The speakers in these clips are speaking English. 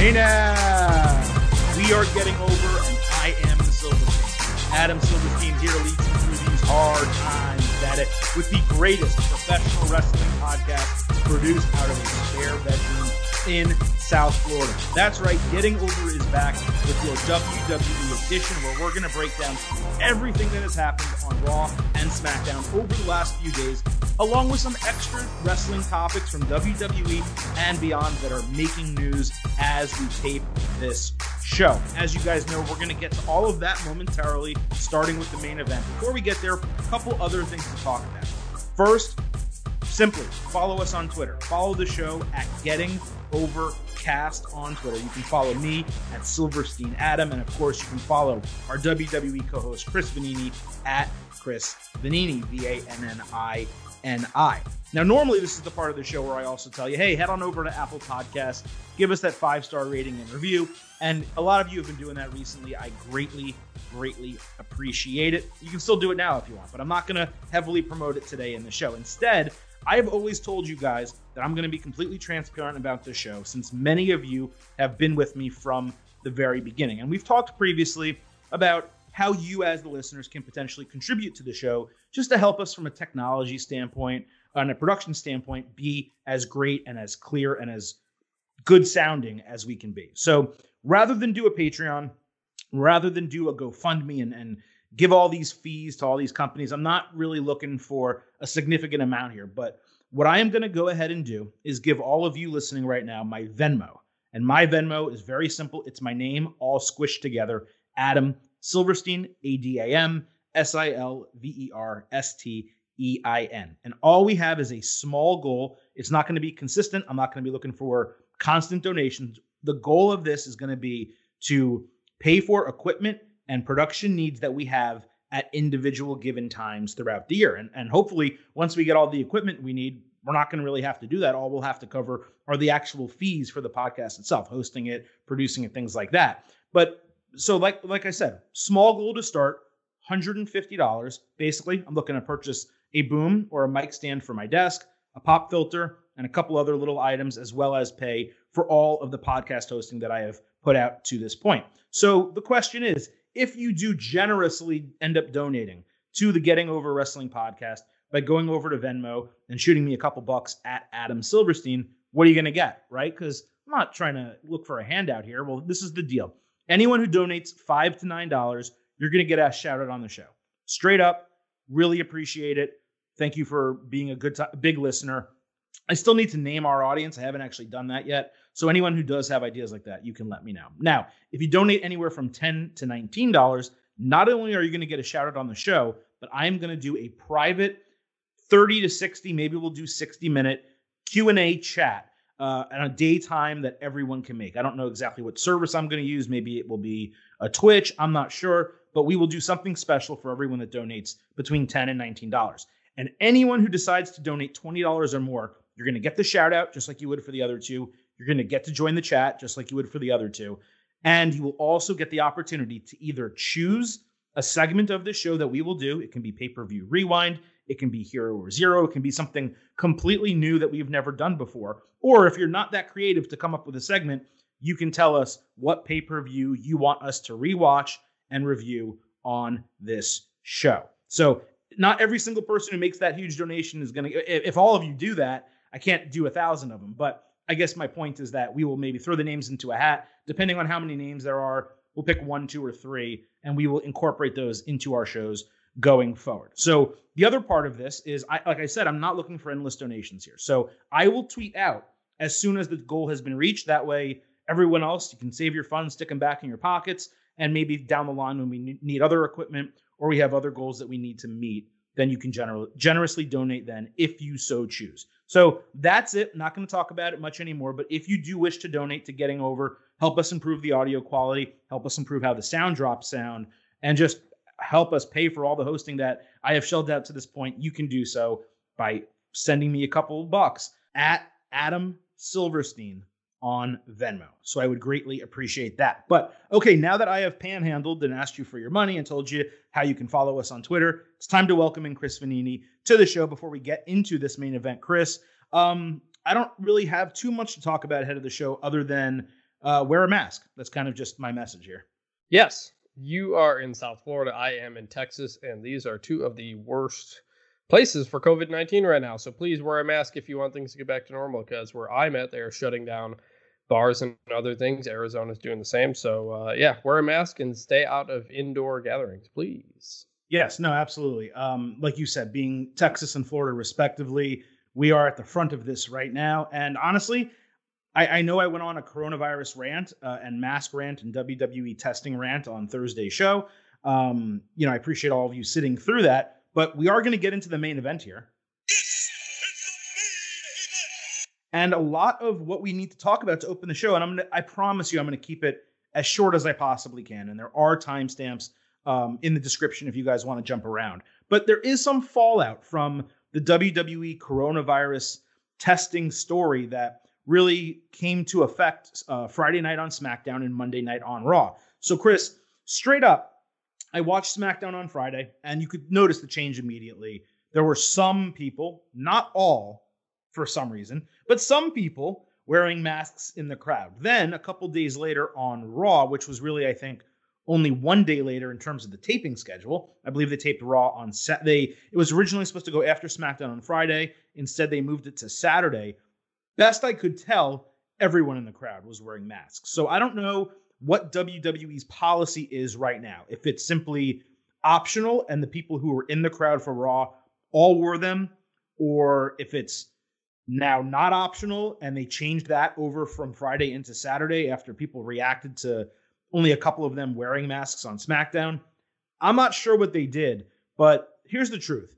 Hey now, we are getting over, and I am the Silverstein. Adam Silverstein here to lead you through these hard times at it with the greatest professional wrestling podcast produced out of a spare bedroom in South Florida. That's right, Getting Over is back with your WWE edition where we're going to break down everything that has happened on Raw and SmackDown over the last few days, along with some extra wrestling topics from WWE and beyond that are making news as we tape this show. As you guys know, we're going to get to all of that momentarily, starting with the main event. Before we get there, a couple other things to talk about. First, simply follow us on Twitter. Follow the show at Getting Overcast on Twitter. You can follow me at Silverstein Adam, and of course, you can follow our WWE co-host Chris Vannini at Chris Vannini, V A N N I N I. Now, normally this is the part of the show where I also tell you, hey, head on over to Apple Podcasts, give us that five star rating and review. And a lot of you have been doing that recently. I greatly, greatly appreciate it. You can still do it now if you want, but I'm not going to heavily promote it today in the show. Instead, I have always told you guys that I'm going to be completely transparent about the show since many of you have been with me from the very beginning. And we've talked previously about how you, as the listeners, can potentially contribute to the show just to help us from a technology standpoint, on a production standpoint, be as great and as clear and as good sounding as we can be. So rather than do a Patreon, rather than do a GoFundMe and, and give all these fees to all these companies. I'm not really looking for a significant amount here, but what I am going to go ahead and do is give all of you listening right now my Venmo. And my Venmo is very simple. It's my name all squished together Adam Silverstein, A D A M S I L V E R S T E I N. And all we have is a small goal. It's not going to be consistent. I'm not going to be looking for constant donations. The goal of this is going to be to pay for equipment and production needs that we have at individual given times throughout the year. And, and hopefully, once we get all the equipment we need, we're not going to really have to do that. All we'll have to cover are the actual fees for the podcast itself, hosting it, producing it, things like that. But so, like like I said, small goal to start, $150. Basically, I'm looking to purchase a boom or a mic stand for my desk, a pop filter, and a couple other little items, as well as pay for all of the podcast hosting that I have put out to this point. So the question is if you do generously end up donating to the Getting Over Wrestling podcast by going over to Venmo and shooting me a couple bucks at Adam Silverstein, what are you going to get? Right? Because I'm not trying to look for a handout here. Well, this is the deal. Anyone who donates five to nine dollars, you're going to get a shout out on the show. Straight up, really appreciate it. Thank you for being a good, t- big listener. I still need to name our audience. I haven't actually done that yet. So anyone who does have ideas like that, you can let me know. Now, if you donate anywhere from 10 to $19, not only are you going to get a shout out on the show, but I am going to do a private 30 to 60, maybe we'll do 60 minute Q&A chat uh, at a daytime that everyone can make. I don't know exactly what service I'm going to use. Maybe it will be a Twitch. I'm not sure, but we will do something special for everyone that donates between 10 and $19. And anyone who decides to donate $20 or more, you're going to get the shout out just like you would for the other two. You're going to get to join the chat just like you would for the other two. And you will also get the opportunity to either choose a segment of the show that we will do. It can be pay per view rewind, it can be hero or zero, it can be something completely new that we've never done before. Or if you're not that creative to come up with a segment, you can tell us what pay per view you want us to rewatch and review on this show. So, not every single person who makes that huge donation is going to, if all of you do that, I can't do a thousand of them, but I guess my point is that we will maybe throw the names into a hat. Depending on how many names there are, we'll pick one, two, or three, and we will incorporate those into our shows going forward. So the other part of this is, I, like I said, I'm not looking for endless donations here. So I will tweet out as soon as the goal has been reached. That way, everyone else, you can save your funds, stick them back in your pockets, and maybe down the line when we need other equipment or we have other goals that we need to meet, then you can gener- generously donate then if you so choose. So that's it. Not going to talk about it much anymore. But if you do wish to donate to Getting Over, help us improve the audio quality, help us improve how the sound drops sound, and just help us pay for all the hosting that I have shelled out to this point, you can do so by sending me a couple of bucks at Adam Silverstein on Venmo. So I would greatly appreciate that. But okay, now that I have panhandled and asked you for your money and told you how you can follow us on Twitter, it's time to welcome in Chris Vannini to the show before we get into this main event. Chris, um, I don't really have too much to talk about ahead of the show other than uh, wear a mask. That's kind of just my message here. Yes, you are in South Florida. I am in Texas, and these are two of the worst places for COVID 19 right now. So please wear a mask if you want things to get back to normal, because where I'm at, they are shutting down bars and other things. Arizona's doing the same. So, uh, yeah, wear a mask and stay out of indoor gatherings, please. Yes, no, absolutely. Um, like you said, being Texas and Florida respectively, we are at the front of this right now. And honestly, I, I know I went on a coronavirus rant uh, and mask rant and WWE testing rant on Thursday's show. Um, you know, I appreciate all of you sitting through that, but we are going to get into the main event here. And a lot of what we need to talk about to open the show, and I'm gonna, I promise you, I'm going to keep it as short as I possibly can. And there are timestamps um, in the description if you guys want to jump around. But there is some fallout from the WWE coronavirus testing story that really came to effect uh, Friday night on SmackDown and Monday night on Raw. So, Chris, straight up, I watched SmackDown on Friday, and you could notice the change immediately. There were some people, not all for some reason, but some people wearing masks in the crowd. Then, a couple days later on Raw, which was really, I think, only one day later in terms of the taping schedule. I believe they taped Raw on Saturday. It was originally supposed to go after SmackDown on Friday. Instead, they moved it to Saturday. Best I could tell, everyone in the crowd was wearing masks. So I don't know what WWE's policy is right now. If it's simply optional and the people who were in the crowd for Raw all wore them, or if it's now not optional and they changed that over from Friday into Saturday after people reacted to only a couple of them wearing masks on SmackDown. I'm not sure what they did, but here's the truth.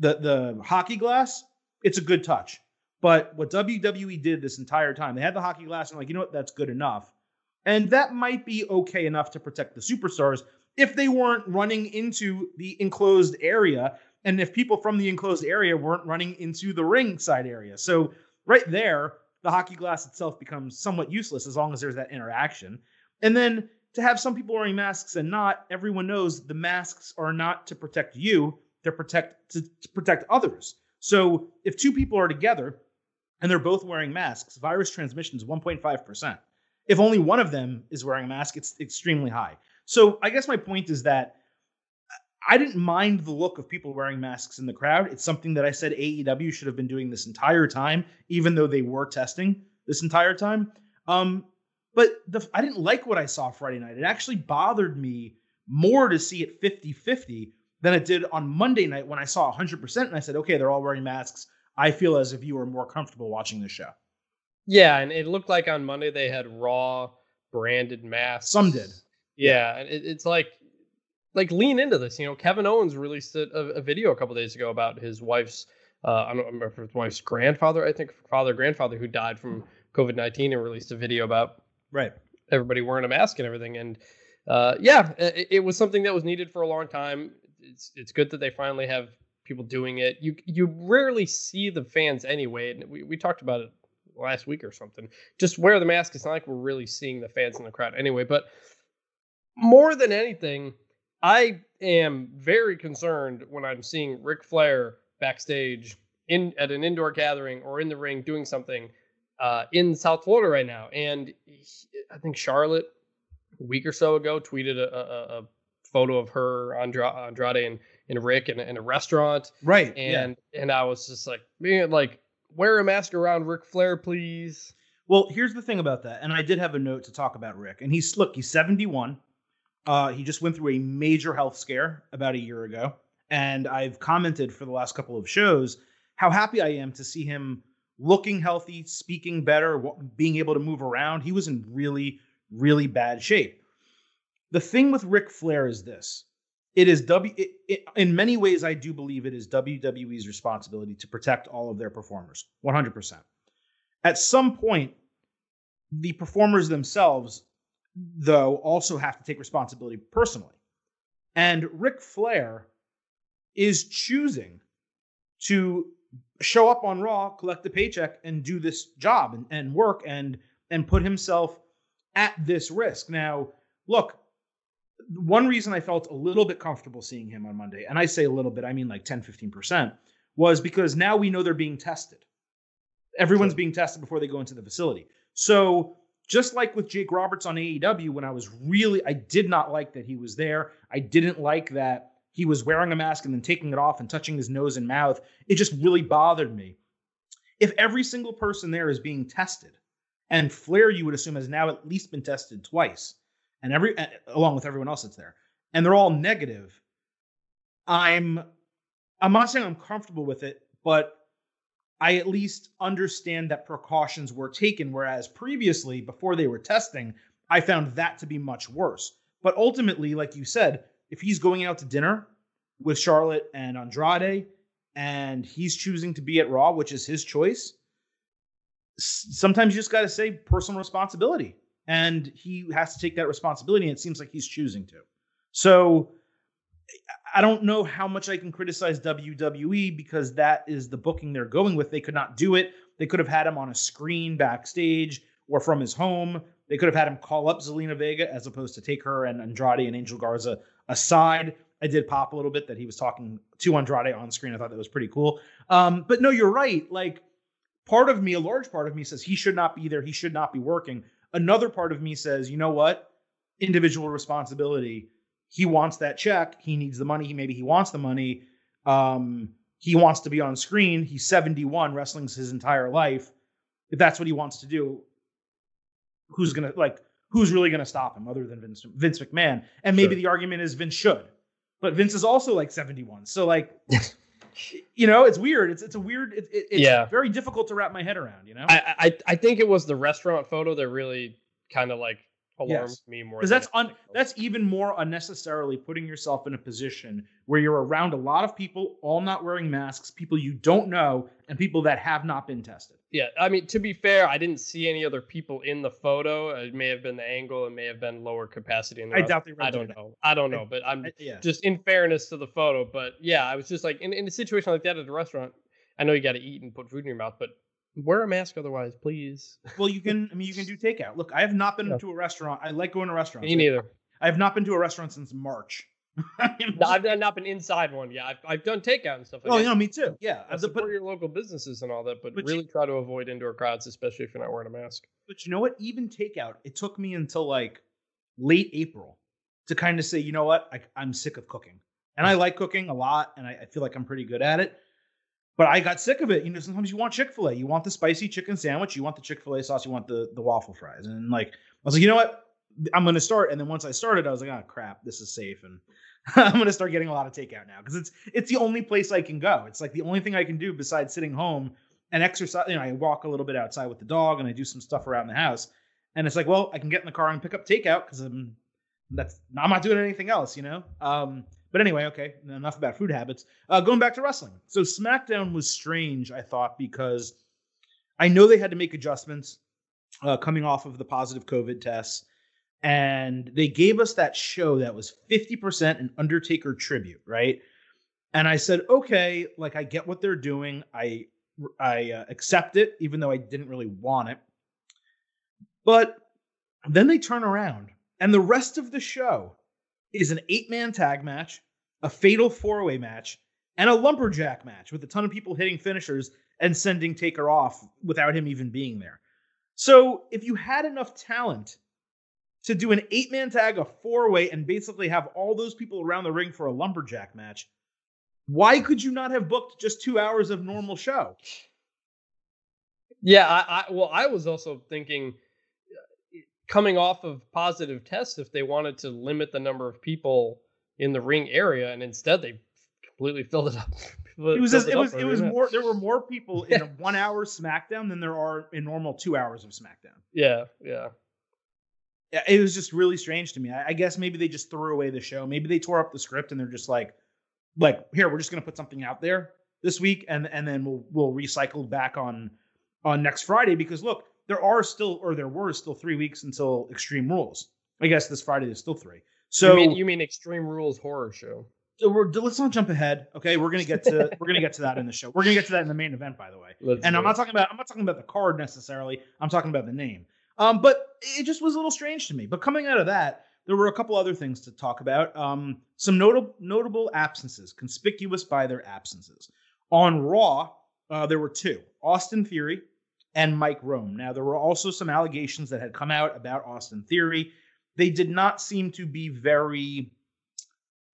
The the hockey glass, it's a good touch. But what WWE did this entire time, they had the hockey glass and like, you know what, that's good enough. And that might be okay enough to protect the superstars if they weren't running into the enclosed area and if people from the enclosed area weren't running into the ringside area. So right there, the hockey glass itself becomes somewhat useless as long as there's that interaction. And then to have some people wearing masks and not, everyone knows the masks are not to protect you, they're protect to, to protect others. So if two people are together and they're both wearing masks, virus transmission is 1.5%. If only one of them is wearing a mask, it's extremely high. So I guess my point is that I didn't mind the look of people wearing masks in the crowd. It's something that I said AEW should have been doing this entire time, even though they were testing this entire time. Um, but the, I didn't like what I saw Friday night. It actually bothered me more to see it 50 50 than it did on Monday night when I saw 100%. And I said, okay, they're all wearing masks. I feel as if you are more comfortable watching the show. Yeah. And it looked like on Monday they had raw branded masks. Some did. Yeah. And it, it's like, like lean into this. You know, Kevin Owens released a, a video a couple days ago about his wife's, uh, I don't remember if his wife's grandfather, I think father, grandfather who died from COVID 19 and released a video about Right. Everybody wearing a mask and everything. And uh, yeah, it, it, was something that was needed for a long time. It's it's good that they finally have people doing it. You you rarely see the fans anyway. And we, we talked about it last week or something. Just wear the mask. It's not like we're really seeing the fans in the crowd anyway. But more than anything, I am very concerned when I'm seeing Ric Flair backstage in at an indoor gathering or in the ring doing something uh, in South Florida right now. And he, I think Charlotte a week or so ago tweeted a, a, a photo of her Andrade, Andrade and, and Ric in, in a restaurant. Right. And yeah. and I was just like, man, like wear a mask around Ric Flair, please. Well, here's the thing about that, and I did have a note to talk about Ric. And he's look, he's 71. Uh, he just went through a major health scare about a year ago, and I've commented for the last couple of shows how happy I am to see him looking healthy, speaking better, being able to move around. He was in really, really bad shape. The thing with Ric Flair is this. It is W. It, it, in many ways, I do believe it is WWE's responsibility to protect all of their performers, 100%. At some point, the performers themselves, though, also have to take responsibility personally. And Ric Flair is choosing to show up on Raw, collect the paycheck, and do this job and, and work and and put himself at this risk. Now, look, one reason I felt a little bit comfortable seeing him on Monday, and I say a little bit, I mean like 10, 15%, was because now we know they're being tested. Everyone's sure. being tested before they go into the facility. So just like with Jake Roberts on AEW, when I was really, I did not like that he was there. I didn't like that he was wearing a mask and then taking it off and touching his nose and mouth. It just really bothered me. If every single person there is being tested, and Flair, you would assume, has now at least been tested twice, and every along with everyone else that's there, and they're all negative. I'm, I'm not saying I'm comfortable with it, but I at least understand that precautions were taken. Whereas previously, before they were testing, I found that to be much worse. But ultimately, like you said, if he's going out to dinner with Charlotte and Andrade and he's choosing to be at Raw, which is his choice, sometimes you just got to say personal responsibility. And he has to take that responsibility. And it seems like he's choosing to. So I don't know how much I can criticize WWE because that is the booking they're going with. They could not do it. They could have had him on a screen backstage or from his home. They could have had him call up Zelina Vega as opposed to take her and Andrade and Angel Garza aside. I did pop a little bit that he was talking to Andrade on screen. I thought that was pretty cool. Um, but no, you're right. Like part of me, a large part of me says he should not be there. He should not be working. Another part of me says, you know what? Individual responsibility he wants that check. He needs the money. He maybe he wants the money. Um, he wants to be on screen. He's 71, wrestling's his entire life. If that's what he wants to do, who's gonna like who's really gonna stop him other than Vince Vince McMahon? And maybe sure. the argument is Vince should, but Vince is also like 71. So like. You know, it's weird. It's it's a weird. It, it, it's yeah. very difficult to wrap my head around. You know, I, I I think it was the restaurant photo that really kind of like alarms yes. me more because that's un, that's even more unnecessarily putting yourself in a position where you're around a lot of people all not wearing masks people you don't know and people that have not been tested. Yeah i mean to be fair i didn't see any other people in the photo. It may have been the angle it may have been lower capacity in the i doubt they i don't know. I don't know but i'm I, yeah. just in fairness to the photo but yeah i was just like in, in a situation like that at a restaurant i know you got to eat and put food in your mouth but Wear a mask otherwise, please. well, you can. I mean, you can do takeout. Look, I have not been yeah. to a restaurant. I like going to restaurants. Me neither. I have not been to a restaurant since March. no, I've not been inside one. Yeah, I've, I've done takeout and stuff. Like oh, yeah, me too. Yeah, I support your local businesses and all that, but, but really you, try to avoid indoor crowds, especially if you're not wearing a mask. But you know what? Even takeout, it took me until like late April to kind of say, you know what? I, I'm sick of cooking, and I mm. like cooking a lot, and I, I feel like I'm pretty good at it. But I got sick of it. You know, sometimes you want Chick Fil A, you want the spicy chicken sandwich, you want the Chick Fil A sauce, you want the the waffle fries, and like I was like, you know what, I'm gonna start. And then once I started, I was like, oh crap, this is safe, and I'm gonna start getting a lot of takeout now because it's it's the only place I can go. It's like the only thing I can do besides sitting home and exercise. You know, I walk a little bit outside with the dog and I do some stuff around the house. And it's like, well, I can get in the car and pick up takeout because I'm that's I'm not doing anything else, you know. Um, but anyway, okay, enough about food habits. Uh, going back to wrestling. So SmackDown was strange, I thought, because I know they had to make adjustments uh, coming off of the positive COVID tests. And they gave us that show that was 50% an Undertaker tribute, right? And I said, okay, like I get what they're doing. I I uh, accept it, even though I didn't really want it. But then they turn around, and the rest of the show is an eight man tag match, a fatal four way match, and a lumberjack match with a ton of people hitting finishers and sending Taker off without him even being there. So if you had enough talent to do an eight man tag, a four way, and basically have all those people around the ring for a lumberjack match, why could you not have booked just two hours of normal show? Yeah, I, I well, I was also thinking uh, coming off of positive tests if they wanted to limit the number of people in the ring area, and instead they completely filled it up. it was just, it, it was it was more there were more people in a one hour SmackDown than there are in normal two hours of SmackDown. Yeah, yeah. It was just really strange to me. I, I guess maybe they just threw away the show. Maybe they tore up the script and they're just like, like here we're just gonna put something out there this week and and then we'll we'll recycle back on on next Friday because look there are still, or there were still three weeks until Extreme Rules. I guess this Friday there's still three. So you mean, you mean Extreme Rules horror show? So we're let's not jump ahead. Okay, we're gonna get to we're gonna get to that in the show. We're gonna get to that in the main event, by the way. Let's and I'm not talking about I'm not talking about the card necessarily. I'm talking about the name. Um, but it just was a little strange to me. But coming out of that, there were a couple other things to talk about. Um, some notable notable absences, conspicuous by their absences. On Raw, uh, there were two: Austin Theory and Mike Rome. Now, there were also some allegations that had come out about Austin Theory. They did not seem to be very,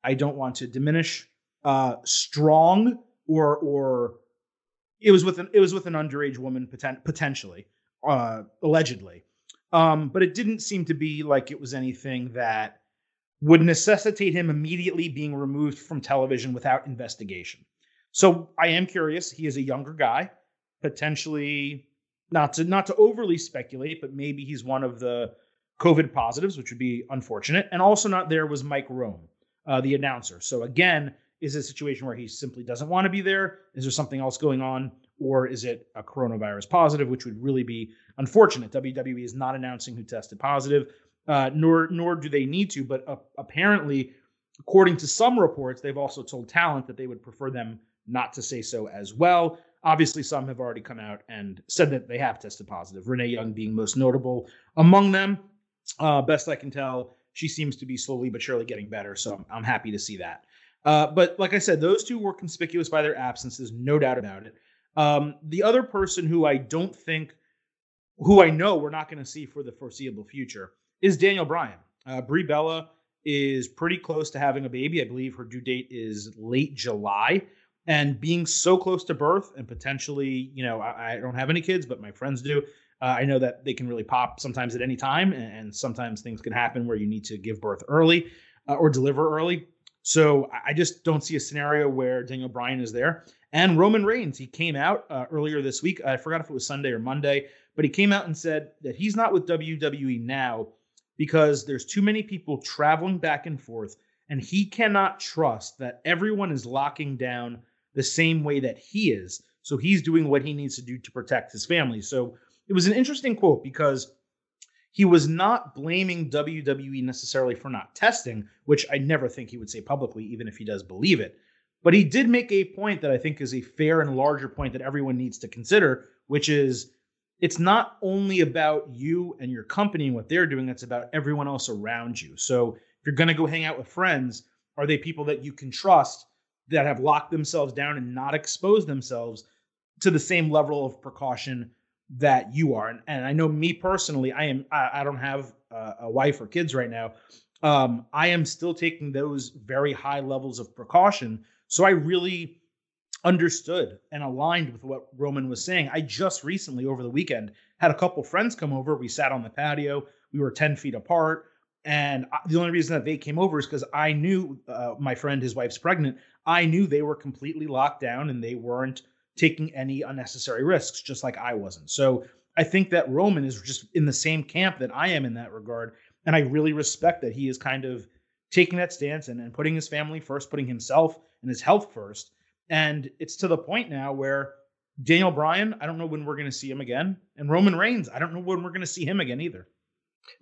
I don't want to diminish, uh, strong or or it was with an it was with an underage woman poten- potentially, uh, allegedly. Um, but it didn't seem to be like it was anything that would necessitate him immediately being removed from television without investigation. So I am curious. He is a younger guy, potentially not to not to overly speculate, but maybe he's one of the COVID positives, which would be unfortunate. And also not there was Mike Rome, uh, the announcer. So again, is it a situation where he simply doesn't want to be there? Is there something else going on? Or is it a coronavirus positive, which would really be unfortunate? WWE is not announcing who tested positive, uh, nor nor do they need to. But uh, apparently, according to some reports, they've also told talent that they would prefer them not to say so as well. Obviously, some have already come out and said that they have tested positive. Renee Young being most notable among them. Uh, best I can tell, she seems to be slowly but surely getting better. So I'm, I'm happy to see that. Uh, but like I said, those two were conspicuous by their absences, no doubt about it. Um, the other person who I don't think, who I know we're not going to see for the foreseeable future, is Daniel Bryan. Uh, Brie Bella is pretty close to having a baby. I believe her due date is late July. And being so close to birth and potentially, you know, I, I don't have any kids, but my friends do. Uh, I know that they can really pop sometimes at any time, and, and, sometimes things can happen where you need to give birth early uh, or deliver early. So I just don't see a scenario where Daniel Bryan is there. And Roman Reigns, he came out uh, earlier this week. I forgot if it was Sunday or Monday, but he came out and said that he's not with WWE now because there's too many people traveling back and forth, and he cannot trust that everyone is locking down the same way that he is. So he's doing what he needs to do to protect his family. So it was an interesting quote because he was not blaming WWE necessarily for not testing, which I never think he would say publicly, even if he does believe it. But he did make a point that I think is a fair and larger point that everyone needs to consider, which is it's not only about you and your company and what they're doing, it's about everyone else around you. So if you're going to go hang out with friends, are they people that you can trust that have locked themselves down and not exposed themselves to the same level of precaution that you are? And, and I know me personally, I am, I, I don't have a, wife or kids right now. Um, I am still taking those very high levels of precaution. So I really understood and aligned with what Roman was saying. I just recently, over the weekend, had a couple friends come over. We sat on the patio. We were 10 feet apart. And the only reason that they came over is because I knew uh, my friend, his wife's pregnant. I knew they were completely locked down and they weren't taking any unnecessary risks, just like I wasn't. So I think that Roman is just in the same camp that I am in that regard. And I really respect that he is kind of taking that stance and, and putting his family first, putting himself and his health first. And it's to the point now where Daniel Bryan, I don't know when we're going to see him again. And Roman Reigns, I don't know when we're going to see him again either.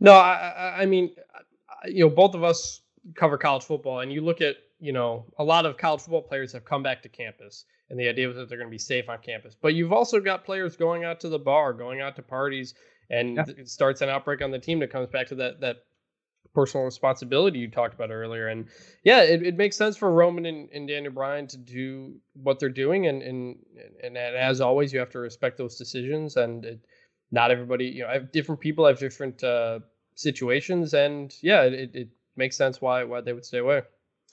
No, I, I mean, you know, both of us cover college football, and you look at, you know, a lot of college football players have come back to campus, and the idea was that they're going to be safe on campus. But you've also got players going out to the bar, going out to parties, and yeah. it starts an outbreak on the team that comes back to that that personal responsibility you talked about earlier. And yeah, it, it makes sense for Roman and, and, Daniel Bryan to do what they're doing. And, and, and, as always, you have to respect those decisions. And it, not everybody, you know, I have different people have different uh, situations. And yeah, it, it makes sense why, why they would stay away.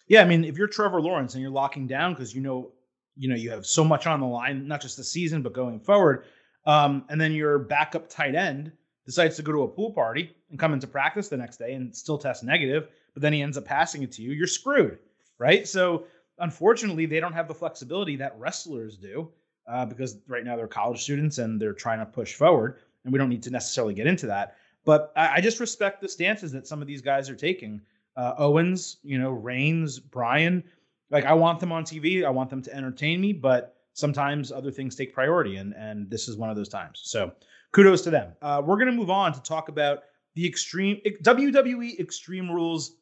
Yeah. I mean, if you're Trevor Lawrence and you're locking down because you know, you know, you have so much on the line, not just the season, but going forward. Um, and then your backup tight end decides to go to a pool party and come into practice the next day and still test negative, but then he ends up passing it to you, you're screwed, right? So unfortunately, they don't have the flexibility that wrestlers do uh, because right now they're college students and they're trying to push forward, and we don't need to necessarily get into that. But I, I just respect the stances that some of these guys are taking. Uh, Owens, you know, Reigns, Bryan. Like I want them on TV. I want them to entertain me, but sometimes other things take priority, and and this is one of those times. So kudos to them. Uh, we're going to move on to talk about the extreme WWE Extreme Rules,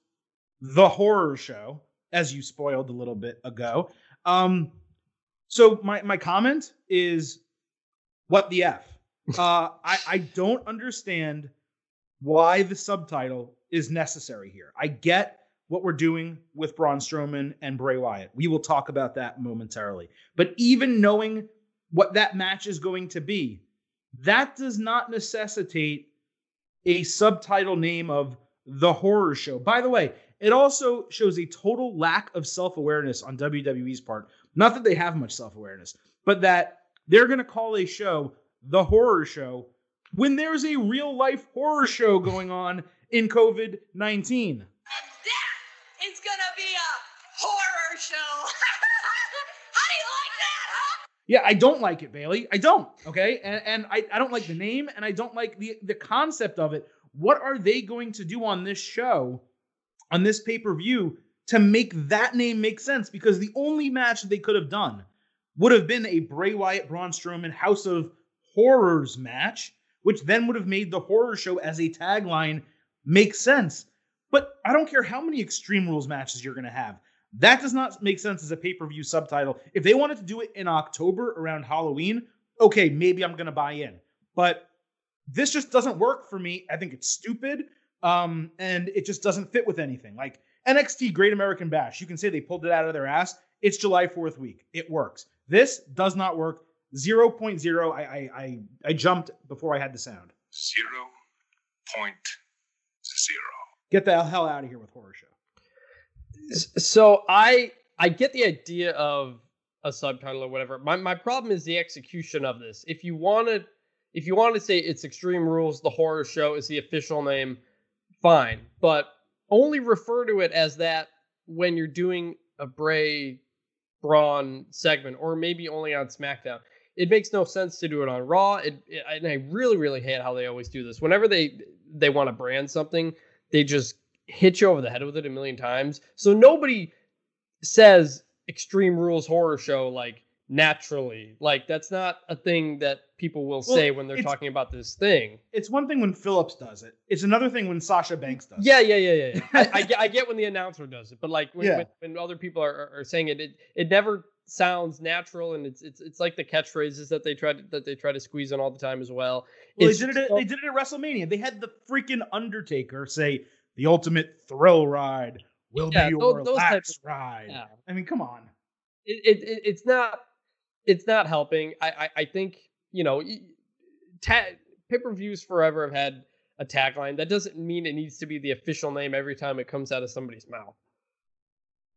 the horror show, as you spoiled a little bit ago. Um, so my my comment is, what the f? Uh, I I don't understand why the subtitle is necessary here. I get what we're doing with Braun Strowman and Bray Wyatt. We will talk about that momentarily. But even knowing what that match is going to be, that does not necessitate a subtitle name of the horror show. By the way, it also shows a total lack of self awareness on WWE's part. Not that they have much self awareness, but that they're going to call a show the horror show when there's a real life horror show going on in COVID 19. That is going to be a horror show. How do you like that, huh? Yeah, I don't like it, Bayley. I don't. Okay. And, and I, I don't like the name and I don't like the, the concept of it. What are they going to do on this show, on this pay per view, to make that name make sense? Because the only match they could have done would have been a Bray Wyatt Braun Strowman House of Horrors match, which then would have made the horror show as a tagline make sense. But I don't care how many Extreme Rules matches you're going to have. That does not make sense as a pay per view subtitle. If they wanted to do it in October around Halloween, okay, maybe I'm going to buy in. But this just doesn't work for me. I think it's stupid. Um, and it just doesn't fit with anything. Like NXT Great American Bash, you can say they pulled it out of their ass. It's July 4th week. It works. This does not work. 0.0. I, I, I, I jumped before I had the sound. 0.0. Get the hell out of here with horror show. So I I get the idea of a subtitle or whatever. My my problem is the execution of this. If you want to if you want to say it's Extreme Rules, the horror show is the official name, fine. But only refer to it as that when you're doing a Bray Braun segment, or maybe only on SmackDown. It makes no sense to do it on Raw. It, it, and I really, really hate how they always do this. Whenever they they want to brand something, they just hit you over the head with it a million times. So nobody says Extreme Rules Horror Show like naturally. Like that's not a thing that people will Well, say when they're talking about this thing. It's one thing when Phillips does it. It's another thing when Sasha Banks does it. Yeah, yeah, yeah, yeah. yeah. I, I, get, I get when the announcer does it, but like when, Yeah. when, when other people are, are, are saying it, it, it never sounds natural, and it's it's it's like the catchphrases that they try to, that they try to squeeze in all the time as well. Well, It's they did it. At, they did it at WrestleMania. They had the freaking Undertaker say, "The ultimate thrill ride will Yeah, be your those last ride." yeah. I mean, come on. it, it, it it's not it's not helping. I I, I think you know ta- pay per views forever have had a tagline. That doesn't mean it needs to be the official name every time it comes out of somebody's mouth.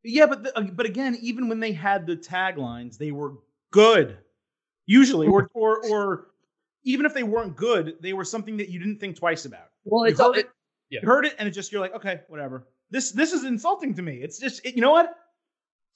Yeah, but the, but again, even when they had the taglines, they were good. Usually, or or or even if they weren't good, they were something that you didn't think twice about. Well, it's it, yeah. you heard it, and it's just you're like, okay, whatever. This this is insulting to me. It's just it, you know what?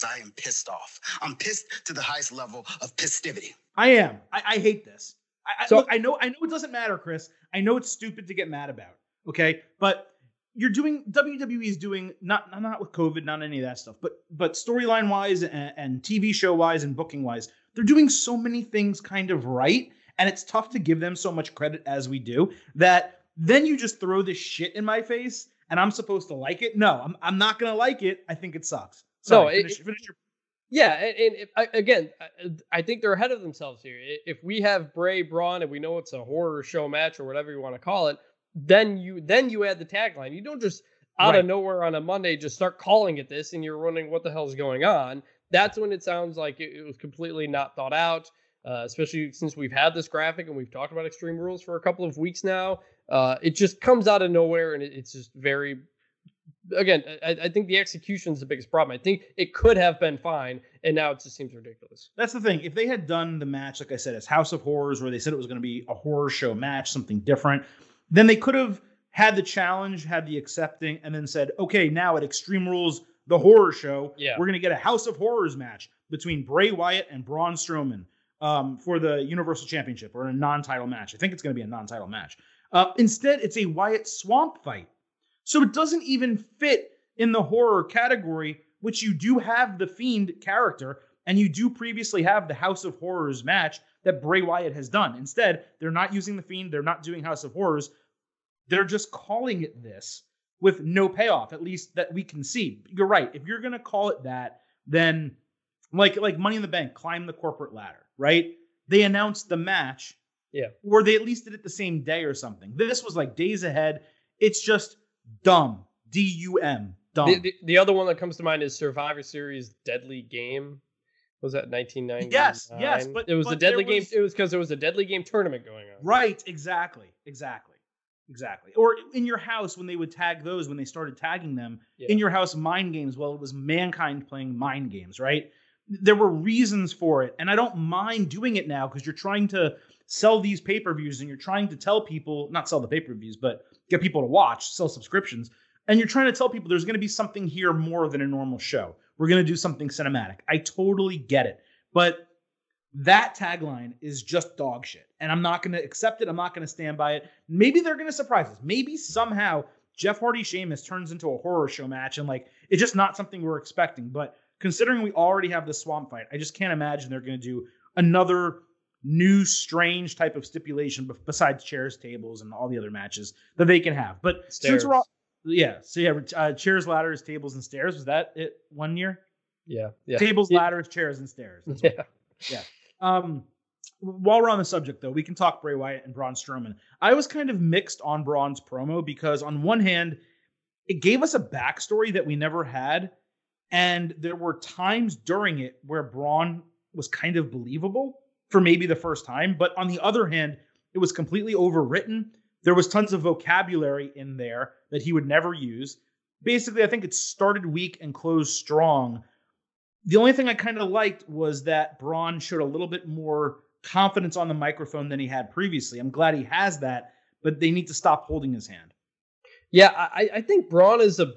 I am pissed off. I'm pissed to the highest level of pistivity. I am. I, I hate this. I, I, So- look, I know. I know it doesn't matter, Chris. I know it's stupid to get mad about. Okay, but you're doing WWE is doing not not, not with COVID, not any of that stuff, but but storyline wise and, and TV show wise and booking wise, they're doing so many things kind of right, and it's tough to give them so much credit as we do that then you just throw this shit in my face and I'm supposed to like it. No, I'm I'm not gonna like it. I think it sucks. No, it- finish, finish your Yeah, and, and I- again, I- I think they're ahead of themselves here. If we have Bray Braun and we know it's a horror show match or whatever you want to call it, then you then you add the tagline. You don't just out Right. of nowhere on a Monday just start calling it this, and you're wondering what the hell's going on. That's when it sounds like it, it was completely not thought out. Uh, especially since we've had this graphic and we've talked about Extreme Rules for a couple of weeks now. Uh, it just comes out of nowhere, and it, it's just very again, I, I think the execution is the biggest problem. I think it could have been fine, and now it just seems ridiculous. That's the thing. If they had done the match, like I said, as House of Horrors, where they said it was going to be a horror show match, something different, then they could have had the challenge, had the accepting, and then said, okay, now at Extreme Rules, the horror show, Yeah. we're going to get a House of Horrors match between Bray Wyatt and Braun Strowman um, for the Universal Championship or a non title match. I think it's going to be a non title match. Uh, instead, it's a Wyatt swamp fight. So it doesn't even fit in the horror category, which you do have the Fiend character, and you do previously have the House of Horrors match that Bray Wyatt has done. Instead, they're not using the Fiend, they're not doing House of Horrors. They're just calling it this with no payoff, at least that we can see. You're right. If you're gonna call it that, then like like Money in the Bank, climb the corporate ladder, right? They announced the match, Yeah. or they at least did it the same day or something. This was like days ahead. It's just dumb. D U M. Dumb. The, the, the other one that comes to mind is Survivor Series Deadly Game, Was that 1990? Yes, yes, but- it was but a deadly there game. It was because there was a deadly game tournament going on. Right, exactly. Exactly. Exactly. Or in your house when they would tag those when they started tagging them Yeah. in your house mind games, well it was mankind playing mind games, right? There were reasons for it and I don't mind doing it now because you're trying to sell these pay-per-views and you're trying to tell people, not sell the pay-per-views, but get people to watch, sell subscriptions, and you're trying to tell people there's going to be something here more than a normal show. We're going to do something cinematic. I totally get it. But that tagline is just dog shit. And I'm not going to accept it. I'm not going to stand by it. Maybe they're going to surprise us. Maybe somehow Jeff Hardy Sheamus turns into a horror show match and like it's just not something we're expecting. But considering we already have the swamp fight, I just can't imagine they're going to do another new strange type of stipulation besides chairs, tables, and all the other matches that they can have. But since Stairs. we're all, yeah, so yeah, uh, chairs, ladders, tables, and stairs. Was that it? One year? Yeah, yeah, Tables, Yeah. ladders, chairs, and stairs. That's what yeah. um, while we're on the subject, though, we can talk Bray Wyatt and Braun Strowman. I was kind of mixed on Braun's promo because, on one hand, it gave us a backstory that we never had, and there were times during it where Braun was kind of believable for maybe the first time. But on the other hand, it was completely overwritten. There was tons of vocabulary in there that he would never use. Basically, I think it started weak and closed strong. The only thing I kind of liked was that Braun showed a little bit more confidence on the microphone than he had previously. I'm glad he has that, but they need to stop holding his hand. Yeah, I, I think Braun is a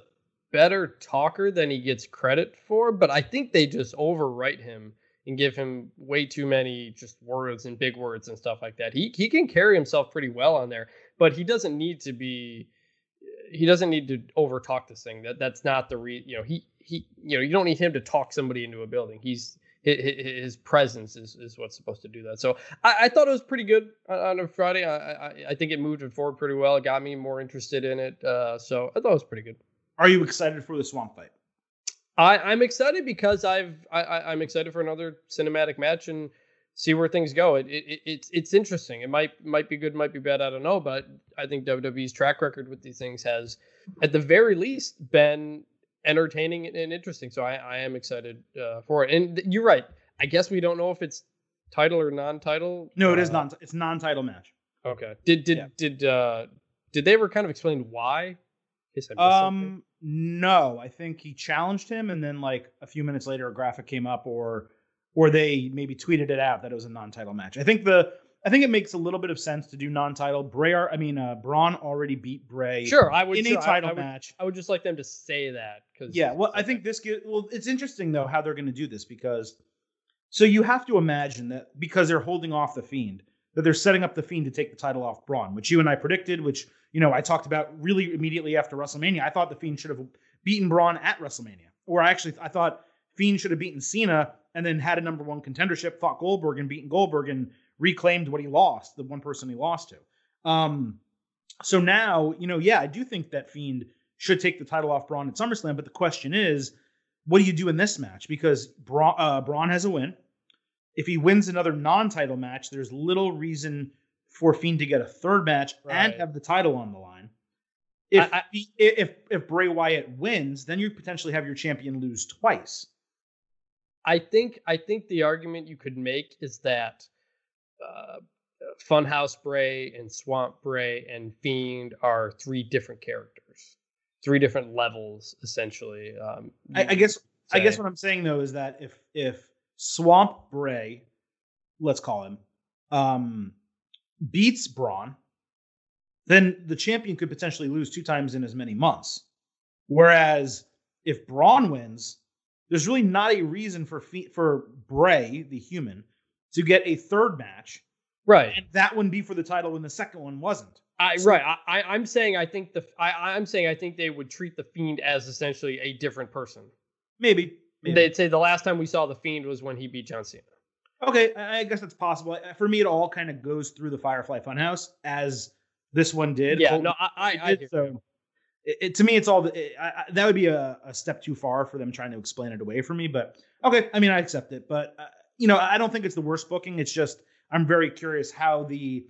better talker than he gets credit for, but I think they just overwrite him and give him way too many just words and big words and stuff like that. He he can carry himself pretty well on there, but he doesn't need to be he doesn't need to overtalk this thing. That that's not the re you know, he he you know, you don't need him to talk somebody into a building. He's hi- hi- his presence is, is what's supposed to do that. So I, I thought it was pretty good on, on a Friday. I, I I think it moved it forward pretty well. It got me more interested in it. Uh, so I thought it was pretty good. Are you excited for the swamp fight? I, I'm excited because I've I, I, I'm excited for another cinematic match and see where things go. It, it, it it's it's interesting. It might might be good, might be bad. I don't know, but I think WWE's track record with these things has, at the very least, been entertaining and, interesting. So I, I am excited uh, for it. And th- you're right. I guess we don't know if it's title or non-title. No, it is Uh, non. It's non-title match. Okay. Did did Yeah. did uh did they ever kind of explain why? In case I something? Um, no, I think he challenged him, and then like a few minutes later, a graphic came up, or or they maybe tweeted it out that it was a non-title match. I think the I think it makes a little bit of sense to do non-title. Bray, I mean, uh, Braun already beat Bray Sure, I would in sure, a I- title I would, match. I would just like them to say that because Yeah, well, I think this get well. It's interesting though how they're going to do this because so you have to imagine that because they're holding off the Fiend, that they're setting up the Fiend to take the title off Braun, which you and I predicted, which you know I talked about really immediately after WrestleMania. I thought the Fiend should have beaten Braun at WrestleMania, or I actually I thought Fiend should have beaten Cena and then had a number one contendership, fought Goldberg and beaten Goldberg and reclaimed what he lost, the one person he lost to. Um, so now, you know, yeah, I do think that Fiend should take the title off Braun at SummerSlam. But the question is, what do you do in this match? Because uh, Braun has a win. If he wins another non-title match, there's little reason for Fiend to get a third match and have the title on the line. If, I- he- if if Bray Wyatt wins, then you potentially have your champion lose twice. I think I think the argument you could make is that uh, Funhouse Bray and Swamp Bray and Fiend are three different characters, three different levels essentially. Um, I, I guess I guess what I'm saying though is that if if Swamp Bray, let's call him, um, beats Braun, then the champion could potentially lose two times in as many months. Whereas if Braun wins, there's really not a reason for for Bray, the human, to get a third match, right. and that one be for the title when the second one wasn't. I So- right. I, I I'm saying I think the I I'm saying I think they would treat the Fiend as essentially a different person. Maybe. Maybe. They'd say the last time we saw the Fiend was when he beat John Cena. Okay, I I guess that's possible. Uh, For me, it all kind of goes through the Firefly Funhouse as this one did. Yeah, Colton no, I I, I did, so it, it- to me, it's all it, I, that would be a, a step too far for them trying to explain it away from me. But okay, I mean, I accept it. But uh, you know, I don't think it's the worst booking. It's just I'm very curious how the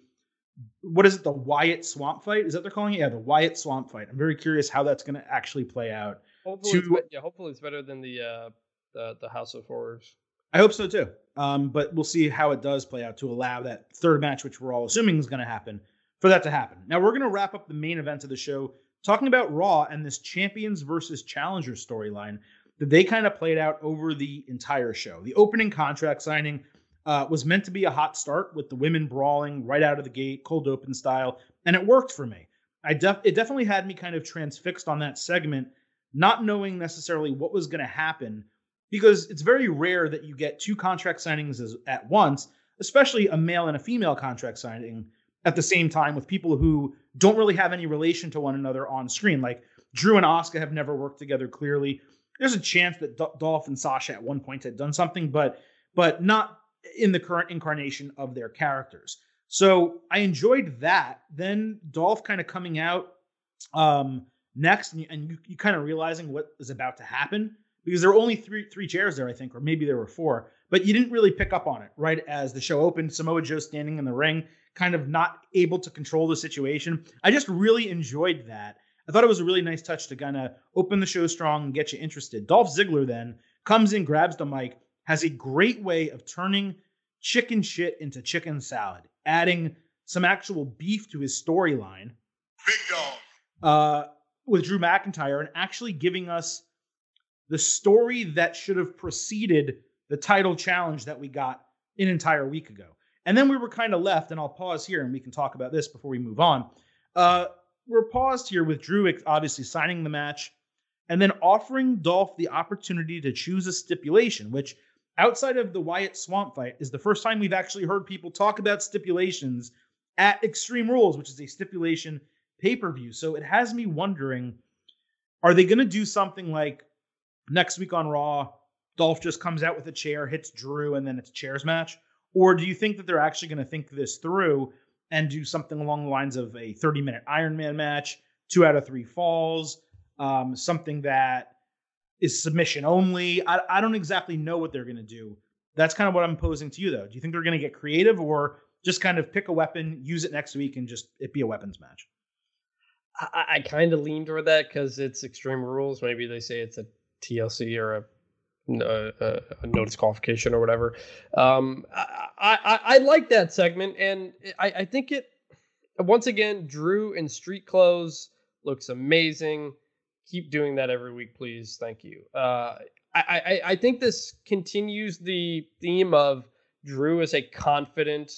what is it, the Wyatt Swamp fight? Is that what they're calling it? Yeah, the Wyatt Swamp fight. I'm very curious how that's going to actually play out. Hopefully, it's to- bet- yeah, hopefully it's better than the uh the the House of Horrors. I hope so too. Um, but we'll see how it does play out to allow that third match, which we're all assuming is going to happen, for that to happen. Now we're going to wrap up the main event of the show talking about Raw and this champions versus challenger storyline that they kind of played out over the entire show. The opening contract signing uh, was meant to be a hot start with the women brawling right out of the gate, cold open style, and it worked for me. I def- it definitely had me kind of transfixed on that segment, not knowing necessarily what was going to happen, because it's very rare that you get two contract signings as, at once, especially a male and a female contract signing at the same time with people who don't really have any relation to one another on screen. Like Drew and Asuka have never worked together clearly. There's a chance that D- Dolph and Sasha at one point had done something, but but not in the current incarnation of their characters. So I enjoyed that. Then Dolph kind of coming out um, next, and you, and you, you kind of realizing what is about to happen because there were only three three chairs there, I think, or maybe there were four, but you didn't really pick up on it right as the show opened. Samoa Joe standing in the ring, kind of not able to control the situation. I just really enjoyed that. I thought it was a really nice touch to kind of open the show strong and get you interested. Dolph Ziggler then comes in, grabs the mic, has a great way of turning chicken shit into chicken salad, adding some actual beef to his storyline. Big dog. Uh, with Drew McIntyre and actually giving us the story that should have preceded the title challenge that we got an entire week ago. And then we were kind of left, and I'll pause here and we can talk about this before we move on. Uh, we're paused here with Drew obviously signing the match and then offering Dolph the opportunity to choose a stipulation, which outside of the Wyatt Swamp fight is the first time we've actually heard people talk about stipulations at Extreme Rules, which is a stipulation pay per view. So it has me wondering are they going to do something like next week on Raw? Dolph just comes out with a chair, hits Drew, and then it's a chairs match? Or do you think that they're actually going to think this through and do something along the lines of a 30 minute Iron Man match, two out of three falls, um, something that is submission only? I, I don't exactly know what they're going to do. That's kind of what I'm posing to you, though. Do you think they're going to get creative or just kind of pick a weapon, use it next week, and just it be a weapons match? I, I kind of lean toward that because it's Extreme Rules. Maybe they say it's a TLC or a a, a, no disqualification or whatever. Um, I, I, I like that segment, and I, I think it once again Drew in street clothes looks amazing. Keep doing that every week, please. Thank you. Uh, I, I, think this continues the theme of Drew as a confident,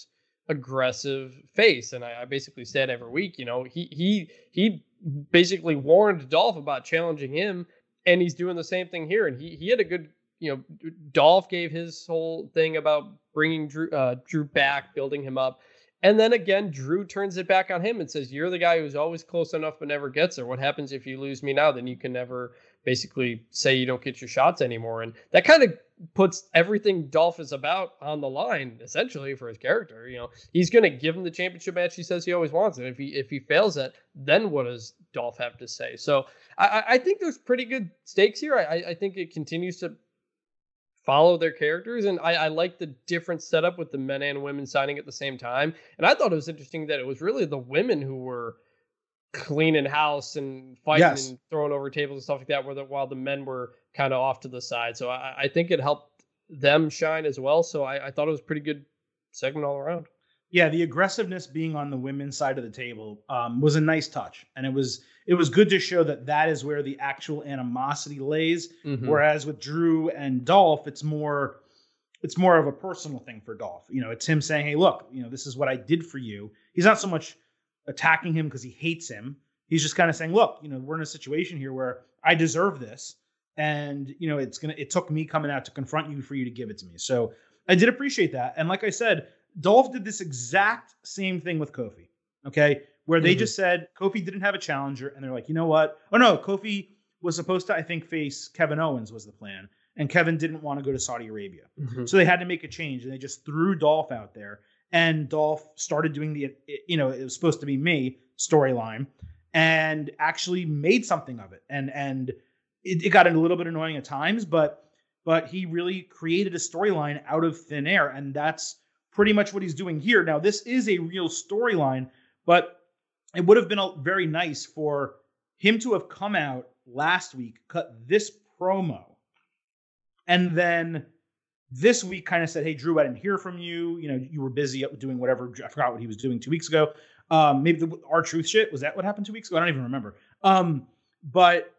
aggressive face, and I, I basically said every week, you know, he he he basically warned Dolph about challenging him and he's doing the same thing here. And he he had a good, you know, Dolph gave his whole thing about bringing Drew uh, Drew back, building him up, and then again, Drew turns it back on him and says, "You're the guy who's always close enough but never gets there. What happens if you lose me now? Then you can never basically say you don't get your shots anymore." And that kind of puts everything Dolph is about on the line, essentially, for his character. You know, he's going to give him the championship match he says he always wants, and if he if he fails it, then what does Dolph have to say? So I, I think there's pretty good stakes here. I, I think it continues to follow their characters. And I, I like the different setup with the men and women signing at the same time. And I thought it was interesting that it was really the women who were cleaning house and fighting yes. and throwing over tables and stuff like that, where the, while the men were kind of off to the side. So I, I think it helped them shine as well. So I, I thought it was pretty good segment all around. Yeah, the aggressiveness being on the women's side of the table um, was a nice touch, and it was it was good to show that that is where the actual animosity lays. Mm-hmm. Whereas with Drew and Dolph, it's more it's more of a personal thing for Dolph. You know, it's him saying, "Hey, look, you know, this is what I did for you." He's not so much attacking him because he hates him. He's just kind of saying, "Look, you know, we're in a situation here where I deserve this, and you know, it's gonna. It took me coming out to confront you for you to give it to me." So I did appreciate that, and like I said, Dolph did this exact same thing with Kofi. Okay, where they mm-hmm. just said Kofi didn't have a challenger, and they're like, you know what? Oh no, Kofi was supposed to, I think, face Kevin Owens was the plan, and Kevin didn't want to go to Saudi Arabia, mm-hmm. so they had to make a change, and they just threw Dolph out there, and Dolph started doing the, you know, it was supposed to be me storyline, and actually made something of it, and and it, it got a little bit annoying at times, but but he really created a storyline out of thin air, and that's pretty much what he's doing here. Now, this is a real storyline, but it would have been very nice for him to have come out last week, cut this promo, and then This week kind of said, "Hey, Drew, I didn't hear from you. You know, you were busy doing whatever. I forgot what he was doing two weeks ago. Um, maybe the R-Truth shit was that what happened two weeks ago? I don't even remember. Um, but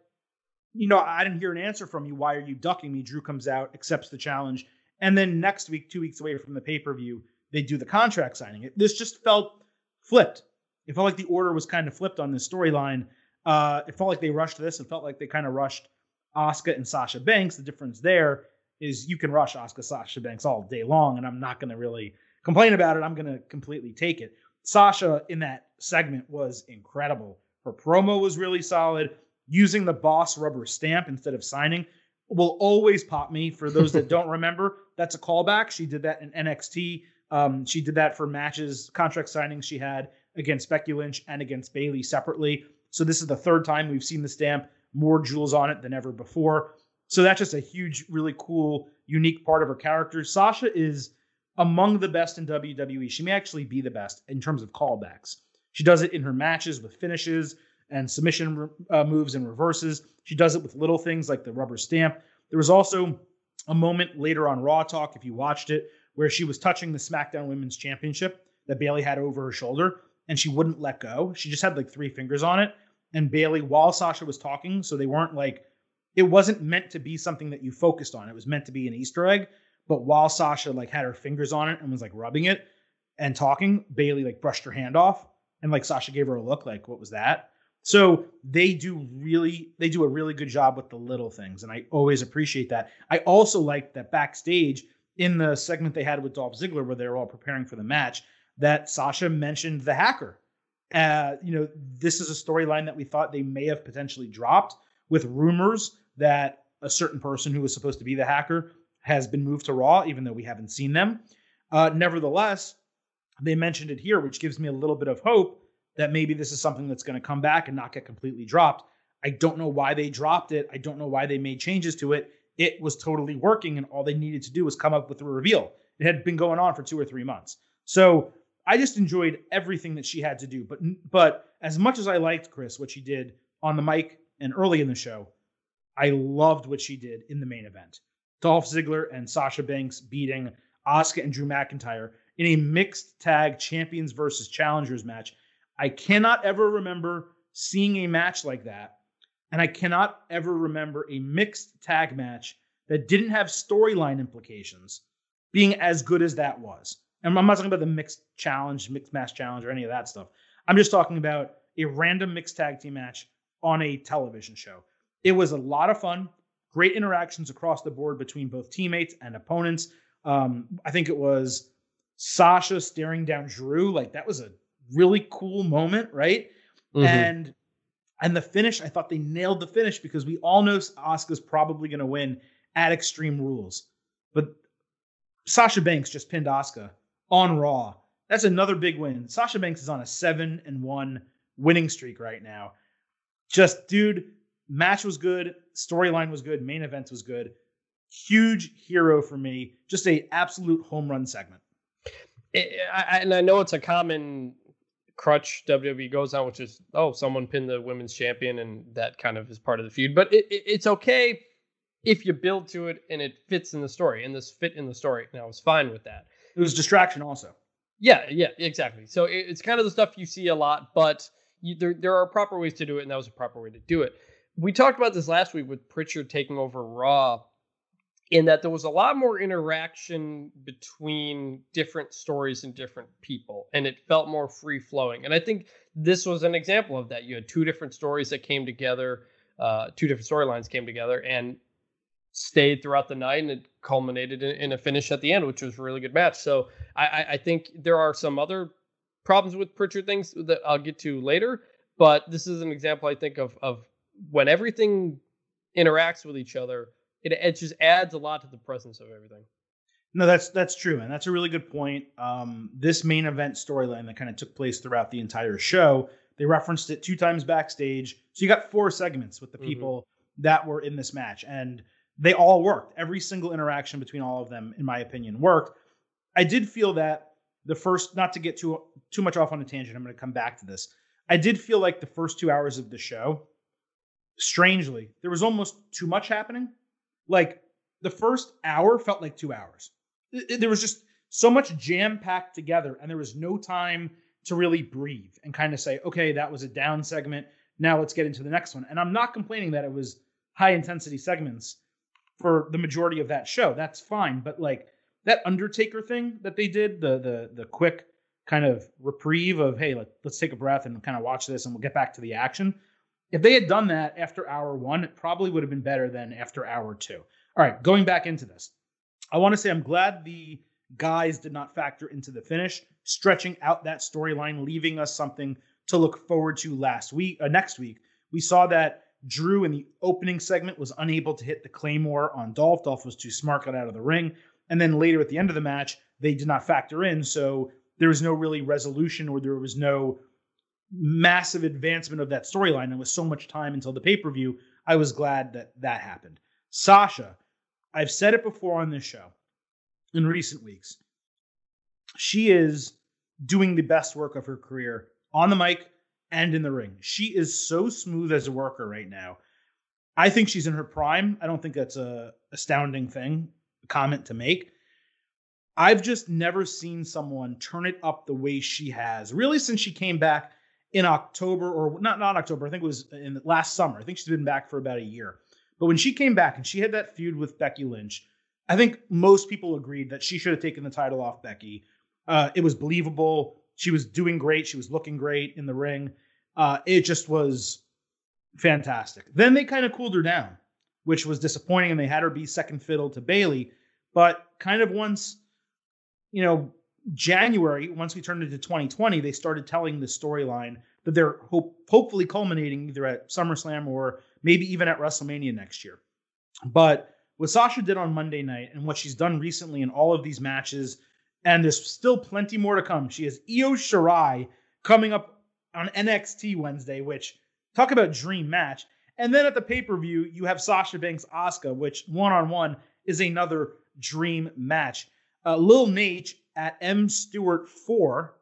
you know, I didn't hear an answer from you. Why are you ducking me? Drew comes out, accepts the challenge, and then next week, two weeks away from the pay per view, they do the contract signing. It, this just felt flipped. It felt like the order was kind of flipped on this storyline. Uh, it felt like they rushed this. It felt like they kind of rushed Asuka and Sasha Banks. The difference there is you can rush Asuka Sasha Banks all day long, and I'm not going to really complain about it. I'm going to completely take it. Sasha in that segment was incredible. Her promo was really solid. Using the boss rubber stamp instead of signing will always pop me. For those that don't remember, that's a callback. She did that in NXT. Um, she did that for matches, contract signings she had against Becky Lynch and against Bayley separately. So this is the third time we've seen the stamp, more jewels on it than ever before. So that's just a huge, really cool, unique part of her character. Sasha is among the best in WWE. She may actually be the best in terms of callbacks. She does it in her matches with finishes and submission uh, moves and reverses. She does it with little things like the rubber stamp. There was also a moment later on Raw Talk, if you watched it, where she was touching the SmackDown Women's Championship that Bayley had over her shoulder and she wouldn't let go. She just had like three fingers on it. And Bayley, while Sasha was talking, so they weren't like, it wasn't meant to be something that you focused on. It was meant to be an Easter egg. But while Sasha like had her fingers on it and was like rubbing it and talking, Bayley like brushed her hand off and like Sasha gave her a look like, what was that? So they do really, they do a really good job with the little things. And I always appreciate that. I also like that backstage in the segment they had with Dolph Ziggler where they were all preparing for the match that Sasha mentioned the hacker. Uh, you know, this is a storyline that we thought they may have potentially dropped with rumors that a certain person who was supposed to be the hacker has been moved to Raw, even though we haven't seen them. Uh, nevertheless, they mentioned it here, which gives me a little bit of hope that maybe this is something that's going to come back and not get completely dropped. I don't know why they dropped it. I don't know why they made changes to it. It was totally working, and all they needed to do was come up with a reveal. It had been going on for two or three months. So I just enjoyed everything that she had to do. But but as much as I liked Chris, what she did on the mic and early in the show, I loved what she did in the main event. Dolph Ziggler and Sasha Banks beating Asuka and Drew McIntyre in a mixed tag champions versus challengers match. I cannot ever remember seeing a match like that. And I cannot ever remember a mixed tag match that didn't have storyline implications being as good as that was. And I'm not talking about the mixed challenge, mixed match challenge, or any of that stuff. I'm just talking about a random mixed tag team match on a television show. It was a lot of fun. Great interactions across the board between both teammates and opponents. Um, I think it was Sasha staring down Drew. Like that was a really cool moment, right? Mm-hmm. And and the finish, I thought they nailed the finish because we all know Asuka's probably going to win at Extreme Rules. But Sasha Banks just pinned Asuka on Raw. That's another big win. Sasha Banks is on a seven and one winning streak right now. Just, dude, match was good, storyline was good, main event was good. Huge hero for me. Just a absolute home run segment. It, I, and I know it's a common crutch WWE goes on, which is oh, someone pinned the women's champion, and that kind of is part of the feud. But it, it, it's okay if you build to it and it fits in the story, and this fit in the story, and I was fine with that. It was distraction also. Yeah, yeah, exactly. So it, it's kind of the stuff you see a lot, but you, there there are proper ways to do it, and that was a proper way to do it. We talked about this last week with Prichard taking over Raw, in that there was a lot more interaction between different stories and different people, and it felt more free flowing. And I think this was an example of that. You had two different stories that came together, uh, two different storylines came together, and stayed throughout the night and it culminated in, in, a finish at the end, which was a really good match. So I, I think there are some other problems with Prichard things that I'll get to later, but this is an example I think of of when everything interacts with each other, it it just adds a lot to the presence of everything. No, that's that's true, and that's a really good point. Um, this main event storyline that kind of took place throughout the entire show, they referenced it two times backstage. So you got four segments with the mm-hmm. people mm-hmm. that were in this match, and they all worked. Every single interaction between all of them, in my opinion, worked. I did feel that the first, not to get too too much off on a tangent, I'm going to come back to this. I did feel like the first two hours of the show, strangely, there was almost too much happening. Like the first hour felt like two hours. There was just so much jam packed together, and there was no time to really breathe and kind of say, okay, that was a down segment. Now let's get into the next one. And I'm not complaining that it was high intensity segments for the majority of that show. That's fine. But like that Undertaker thing that they did, the the the quick kind of reprieve of hey, let, let's take a breath and kind of watch this and we'll get back to the action. If they had done that after hour one, it probably would have been better than after hour two. All right, going back into this. I want to say I'm glad the guys did not factor into the finish, stretching out that storyline, leaving us something to look forward to last week, uh, next week. We saw that Drew in the opening segment was unable to hit the Claymore on Dolph. Dolph was too smart, got out of the ring. And then later at the end of the match, they did not factor in. So there was no really resolution or there was no massive advancement of that storyline. And with so much time until the pay per view, I was glad that that happened. Sasha, I've said it before on this show in recent weeks. She is doing the best work of her career on the mic and in the ring. She is so smooth as a worker right now. I think she's in her prime. I don't think that's a astounding thing, a comment to make. I've just never seen someone turn it up the way she has, really since she came back in October or not not October. I think it was in last summer. I think she's been back for about a year. But when she came back and she had that feud with Becky Lynch, I think most people agreed that she should have taken the title off Becky. Uh, it was believable. She was doing great. She was looking great in the ring. Uh, it just was fantastic. Then they kind of cooled her down, which was disappointing, and they had her be second fiddle to Bayley. But kind of once, you know, January, once we turned into 2020, they started telling the storyline that they're hope, hopefully culminating either at SummerSlam or maybe even at WrestleMania next year. But what Sasha did on Monday night and what she's done recently in all of these matches, and there's still plenty more to come. She has Io Shirai coming up on NXT Wednesday, which talk about dream match. And then at the pay per view, you have Sasha Banks Asuka, which one on one is another dream match. Uh, Lil Nate at M Stewart four.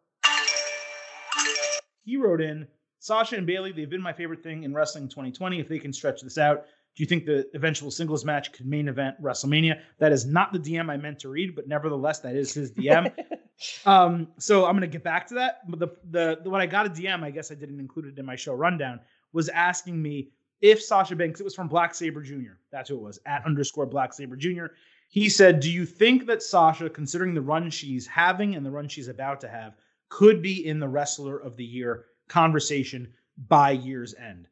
He wrote in Sasha and Bayley. They've been my favorite thing in wrestling 2020. If they can stretch this out, do you think the eventual singles match could main event WrestleMania? That is not the DM I meant to read, but nevertheless, that is his DM. um, so I'm gonna get back to that. But the, the the when I got a DM, I guess I didn't include it in my show rundown. Was asking me if Sasha Banks. It was from Black Saber Jr. That's who it was at underscore Black Saber Jr. He said, "Do you think that Sasha, considering the run she's having and the run she's about to have, could be in the Wrestler of the Year conversation by year's end?"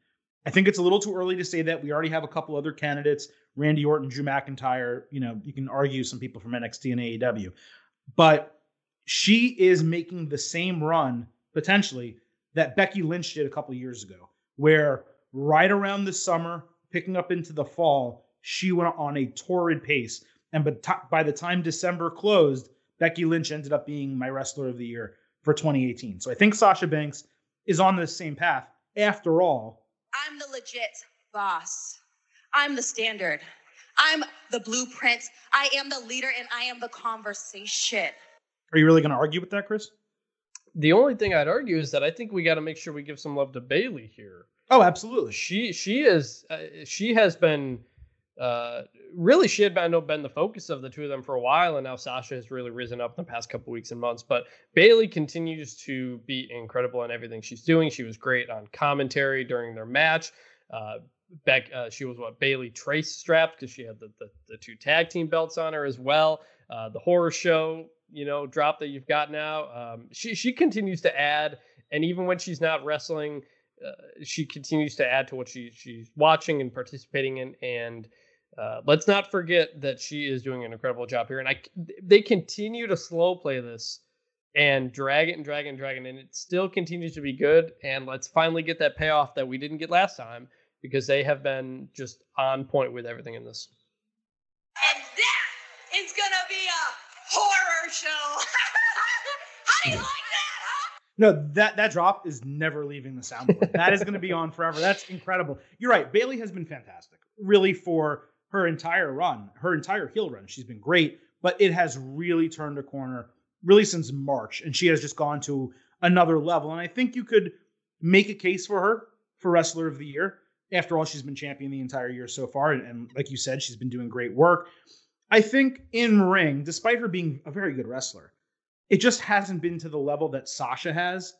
I think it's a little too early to say that. We already have a couple other candidates: Randy Orton, Drew McIntyre. You know, you can argue some people from NXT and AEW, but she is making the same run potentially that Becky Lynch did a couple years ago, where right around the summer, picking up into the fall, she went on a torrid pace. And but by the time December closed, Becky Lynch ended up being my wrestler of the year for 2018. So I think Sasha Banks is on the same path. After all, I'm the legit boss. I'm the standard. I'm the blueprint. I am the leader and I am the conversation. are you really going to argue with that, Chris? The only thing I'd argue is that I think we got to make sure we give some love to Bayley here. Oh, absolutely. She she is uh, she has been uh, really she had been, been the focus of the two of them for a while, and now Sasha has really risen up in the past couple weeks and months. But Bayley continues to be incredible in everything she's doing. She was great on commentary during their match. Uh, Beck, uh, she was what Bayley Tres strapped because she had the, the, the two tag team belts on her as well. Uh, the horror show, you know, drop that you've got now. Um, she she continues to add, and even when she's not wrestling, uh, she continues to add to what she she's watching and participating in. And uh, let's not forget that she is doing an incredible job here. And I they continue to slow play this and drag it and drag it and drag it, and it still continues to be good. And let's finally get that payoff that we didn't get last time because they have been just on point with everything in this. And that is gonna be a horror show. How do you like? No, that that drop is never leaving the soundboard. that is going to be on forever. That's incredible. You're right. Bayley has been fantastic, really, for her entire run, her entire heel run. She's been great, but it has really turned a corner, really since March, and she has just gone to another level. And I think you could make a case for her for Wrestler of the Year. After all, she's been champion the entire year so far, and, and like you said, she's been doing great work. I think in ring, despite her being a very good wrestler, it just hasn't been to the level that Sasha has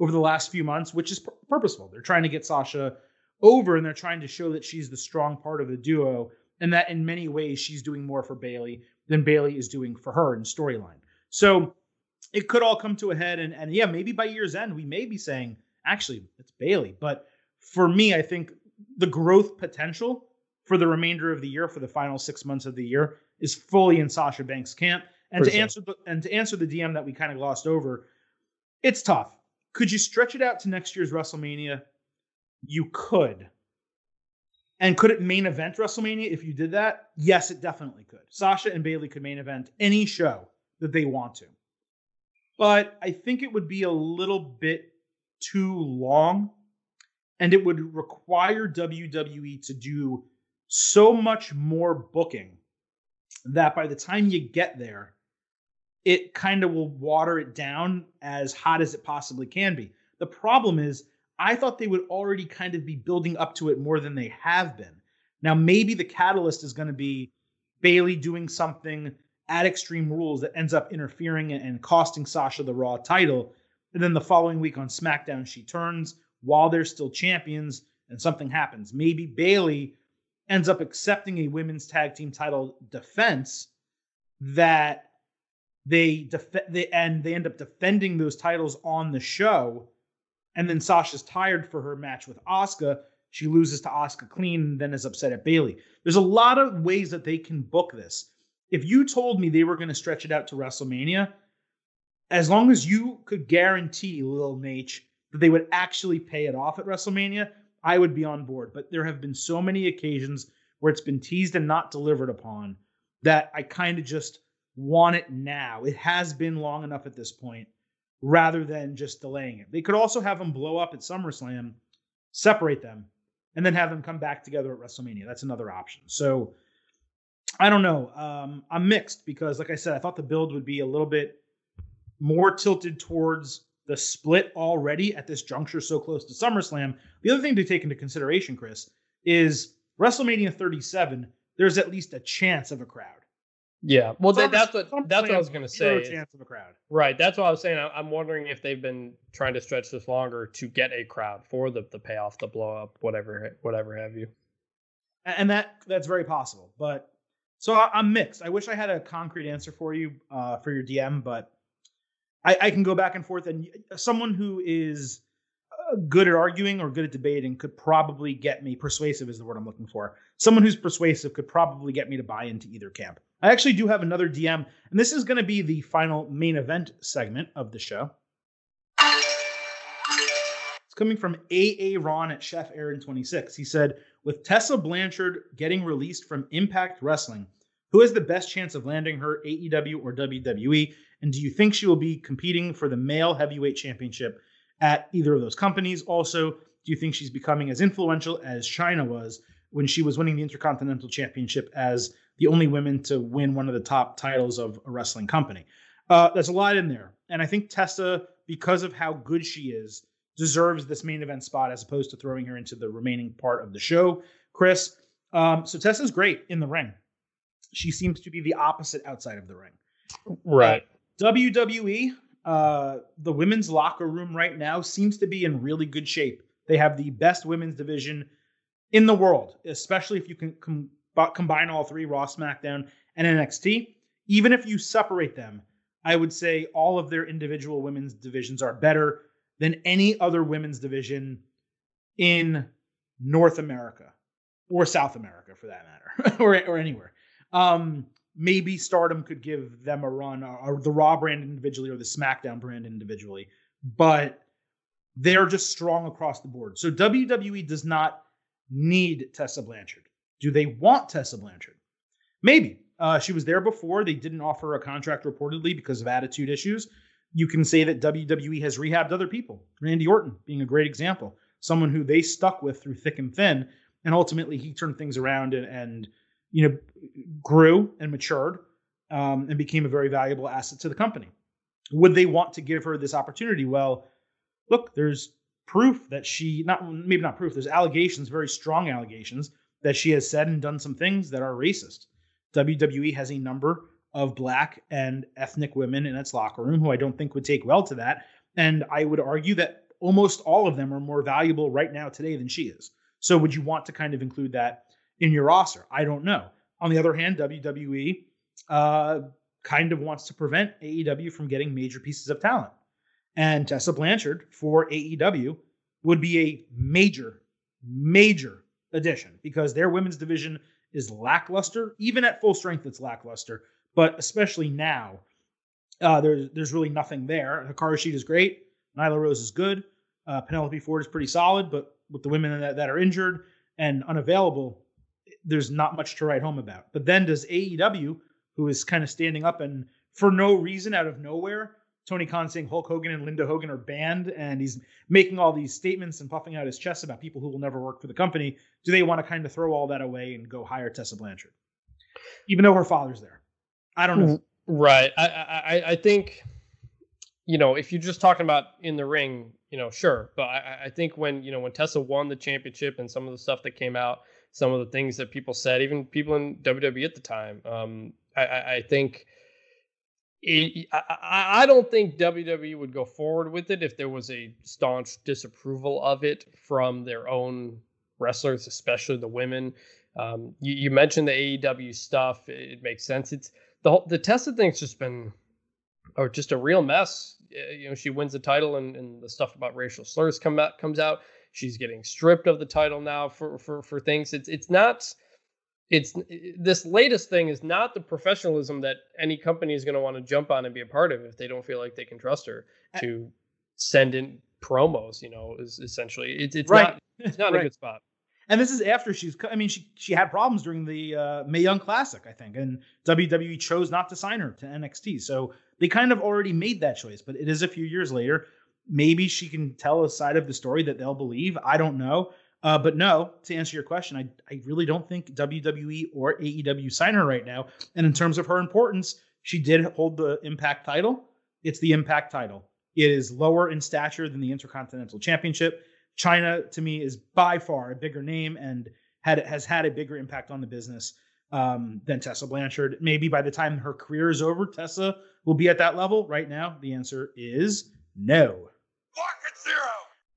over the last few months, which is purposeful. They're trying to get Sasha over and they're trying to show that she's the strong part of the duo and that in many ways she's doing more for Bayley than Bayley is doing for her in storyline. So it could all come to a head and and yeah, maybe by year's end we may be saying actually it's Bayley, but for me I think the growth potential for the remainder of the year for the final 6 months of the year is fully in Sasha Banks camp. And for to sure. answer the and to answer the DM that we kind of glossed over, it's tough. Could you stretch it out to next year's WrestleMania? You could. And could it main event WrestleMania if you did that? Yes, it definitely could. Sasha and Bayley could main event any show that they want to. But I think it would be a little bit too long and it would require WWE to do so much more booking that by the time you get there, it kind of will water it down as hot as it possibly can be. The problem is, I thought they would already kind of be building up to it more than they have been. Now, maybe the catalyst is going to be Bayley doing something at Extreme Rules that ends up interfering and costing Sasha the Raw title. And then the following week on SmackDown, she turns while they're still champions and something happens. Maybe Bayley ends up accepting a women's tag team title defense that they, def- they and they end up defending those titles on the show and then Sasha's tired for her match with Asuka. She loses to Asuka clean and then is upset at Bayley. There's a lot of ways that they can book this. If you told me they were going to stretch it out to WrestleMania, as long as you could guarantee, Lil Nate, that they would actually pay it off at WrestleMania, I would be on board. But there have been so many occasions where it's been teased and not delivered upon that I kind of just want it now. It has been long enough at this point rather than just delaying it. They could also have them blow up at SummerSlam, separate them, and then have them come back together at WrestleMania. That's another option. So I don't know. Um, I'm mixed because, like I said, I thought the build would be a little bit more tilted towards the split already at this juncture, so close to SummerSlam. The other thing to take into consideration, Chris, is WrestleMania 37. There's at least a chance of a crowd. Yeah, well, that, that's what that's what I was going to say. Chance of a crowd. Right, that's what I was saying. I, am wondering if they've been trying to stretch this longer to get a crowd for the the payoff, the blow up, whatever, whatever have you. And that that's very possible. But so I, am mixed. I wish I had a concrete answer for you uh, for your DM, but I, I can go back and forth. And someone who is uh, good at arguing or good at debating could probably get me persuasive is the word I'm looking for. Someone who's persuasive could probably get me to buy into either camp. I actually do have another DM, and this is going to be the final main event segment of the show. It's coming from AA Ron at Chef Aaron 26. He said, With Tessa Blanchard getting released from Impact Wrestling, who has the best chance of landing her AEW or WWE? And do you think she will be competing for the male heavyweight championship at either of those companies? Also, do you think she's becoming as influential as Chyna was when she was winning the Intercontinental Championship as the only women to win one of the top titles of a wrestling company. Uh, there's a lot in there. And I think Tessa, because of how good she is, deserves this main event spot as opposed to throwing her into the remaining part of the show. Chris, um, so Tessa's great in the ring. She seems to be the opposite outside of the ring. Right. Uh, WWE, uh, the women's locker room right now seems to be in really good shape. They have the best women's division in the world, especially if you can com- combine all three Raw, SmackDown, and NXT. Even if you separate them, I would say all of their individual women's divisions are better than any other women's division in North America or South America for that matter, or, or anywhere. Um, maybe Stardom could give them a run, or the Raw brand individually, or the SmackDown brand individually, but they're just strong across the board. So WWE does not need Tessa Blanchard. Do they want Tessa Blanchard? Maybe. Uh, she was there before. They didn't offer a contract reportedly because of attitude issues. You can say that WWE has rehabbed other people. Randy Orton being a great example, someone who they stuck with through thick and thin, and ultimately he turned things around and, and you know grew and matured um, and became a very valuable asset to the company. Would they want to give her this opportunity? Well, look, there's proof that she not maybe not proof. There's allegations, very strong allegations that she has said and done some things that are racist. WWE has a number of black and ethnic women in its locker room who I don't think would take well to that. And I would argue that almost all of them are more valuable right now today than she is. So would you want to kind of include that in your roster? I don't know. On the other hand, WWE uh, kind of wants to prevent AEW from getting major pieces of talent. And Tessa Blanchard for AEW would be a major, major addition because their women's division is lackluster. Even at full strength, it's lackluster. But especially now, uh, there's there's really nothing there. Hikaru Shida is great. Nyla Rose is good. Uh, Penelope Ford is pretty solid, but with the women that, that are injured and unavailable, there's not much to write home about. But then does AEW, who is kind of standing up and for no reason out of nowhere, Tony Khan saying Hulk Hogan and Linda Hogan are banned, and he's making all these statements and puffing out his chest about people who will never work for the company. Do they want to kind of throw all that away and go hire Tessa Blanchard, even though her father's there? I don't know. Right. I I, I think you know if you're just talking about in the ring, you know, sure. But I, I think when you know when Tessa won the championship and some of the stuff that came out, some of the things that people said, even people in WWE at the time, um, I, I think I, I don't think WWE would go forward with it if there was a staunch disapproval of it from their own wrestlers, especially the women. Um, you, you, mentioned the AEW stuff; it, it makes sense. It's the whole, the Tessa thing's just been, or just a real mess. You know, she wins the title, and, and the stuff about racial slurs come out comes out. She's getting stripped of the title now for for for things. It's it's not it's this latest thing is not the professionalism that any company is going to want to jump on and be a part of if they don't feel like they can trust her to send in promos. You know, is essentially it's it's right. not it's not right. a good spot. And this is after she's. I mean, she she had problems during the uh, Mae Young Classic, I think, and WWE chose not to sign her to NXT. So they kind of already made that choice. But it is a few years later. Maybe she can tell a side of the story that they'll believe. I don't know. Uh, but no, to answer your question, I, I really don't think WWE or AEW sign her right now. And in terms of her importance, she did hold the Impact title. It's the Impact title. It is lower in stature than the Intercontinental Championship. Chyna, to me, is by far a bigger name and had has had a bigger impact on the business um, than Tessa Blanchard. Maybe by the time her career is over, Tessa will be at that level. Right now, the answer is no. Zero.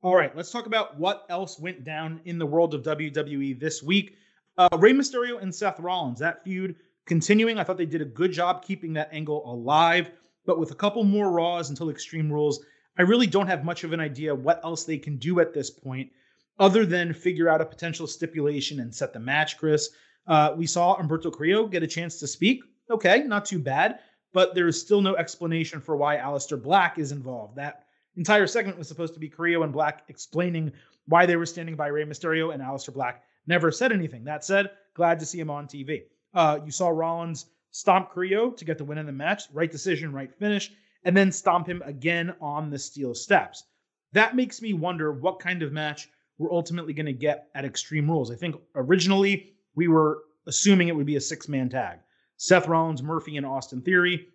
All right, let's talk about what else went down in the world of WWE this week. Uh, Rey Mysterio and Seth Rollins, that feud continuing. I thought they did a good job keeping that angle alive, but with a couple more Raws until Extreme Rules, I really don't have much of an idea what else they can do at this point other than figure out a potential stipulation and set the match, Chris. Uh, we saw Humberto Carrillo get a chance to speak. Okay, not too bad, but there is still no explanation for why Aleister Black is involved. That entire segment was supposed to be Carrillo and Black explaining why they were standing by Rey Mysterio, and Aleister Black never said anything. That said, glad to see him on TV. Uh, you saw Rollins stomp Carrillo to get the win in the match, right decision, right finish, and then stomp him again on the steel steps. That makes me wonder what kind of match we're ultimately going to get at Extreme Rules. I think originally we were assuming it would be a six man tag Seth Rollins, Murphy, and Austin Theory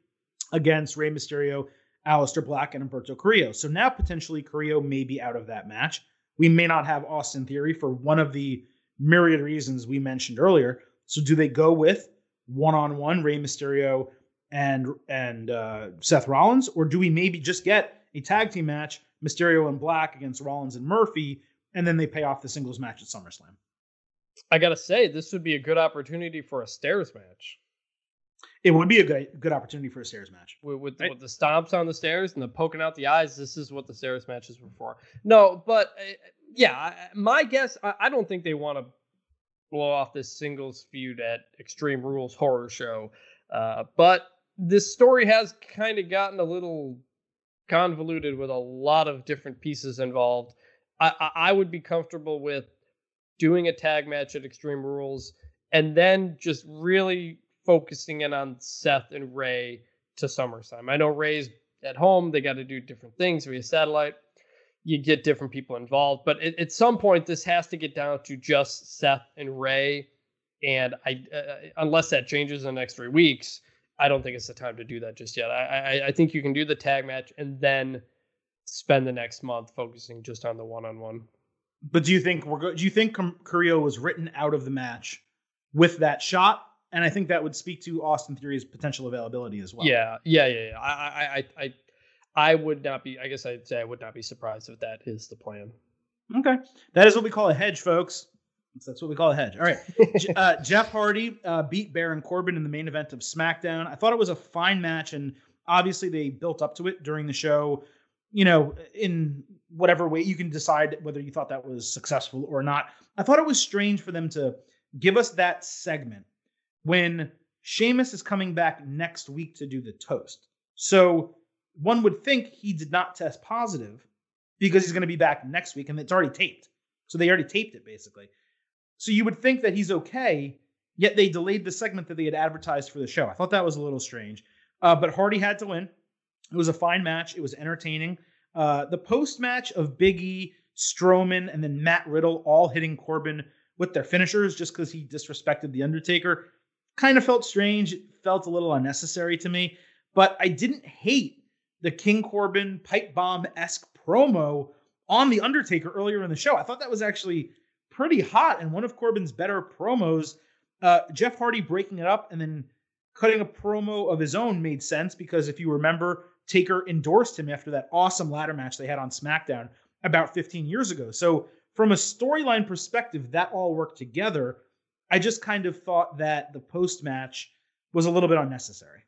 against Rey Mysterio Aleister Black and Humberto Carrillo. So now potentially Carrillo may be out of that match. We may not have Austin Theory for one of the myriad reasons we mentioned earlier. So do they go with one on one Rey Mysterio and and uh, Seth Rollins, or do we maybe just get a tag team match Mysterio and Black against Rollins and Murphy, and then they pay off the singles match at SummerSlam? I gotta say, this would be a good opportunity for a stairs match. It would be a good good opportunity for a stairs match. With, with, right? with, the stomps on the stairs and the poking out the eyes, this is what the stairs matches were for. No, but uh, yeah, my guess, I, I don't think they want to blow off this singles feud at Extreme Rules Horror Show. Uh, but this story has kind of gotten a little convoluted with a lot of different pieces involved. I, I, I would be comfortable with doing a tag match at Extreme Rules and then just really focusing in on Seth and Rey to SummerSlam. I know Rey's at home; they got to do different things via satellite. You get different people involved, but at, at, some point, this has to get down to just Seth and Rey. And I, uh, unless that changes in the next three weeks, I don't think it's the time to do that just yet. I, I, I think you can do the tag match and then spend the next month focusing just on the one on one. But do you think we're go- do you think Carrillo was written out of the match with that shot? And I think that would speak to Austin Theory's potential availability as well. Yeah, yeah, yeah, yeah. I, I, I, I, I would not be. I guess I'd say I would not be surprised if that is the plan. Okay, that is what we call a hedge, folks. That's what we call a hedge. All right. Uh, Jeff Hardy uh, beat Baron Corbin in the main event of SmackDown. I thought it was a fine match, and obviously they built up to it during the show. You know, in whatever way you can decide whether you thought that was successful or not. I thought it was strange for them to give us that segment when Sheamus is coming back next week to do the toast. So one would think he did not test positive because he's going to be back next week and it's already taped. So they already taped it basically. So you would think that he's okay, yet they delayed the segment that they had advertised for the show. I thought that was a little strange. Uh, but Hardy had to win. It was a fine match. It was entertaining. Uh, the post match of Big E, Strowman, and then Matt Riddle all hitting Corbin with their finishers just because he disrespected The Undertaker kind of felt strange. It felt a little unnecessary to me. But I didn't hate the King Corbin pipe bomb esque promo on The Undertaker earlier in the show. I thought that was actually pretty hot and one of Corbin's better promos. Uh, Jeff Hardy breaking it up and then cutting a promo of his own made sense because if you remember, Taker endorsed him after that awesome ladder match they had on SmackDown about 15 years ago. So, from a storyline perspective, that all worked together. I just kind of thought that the post match was a little bit unnecessary.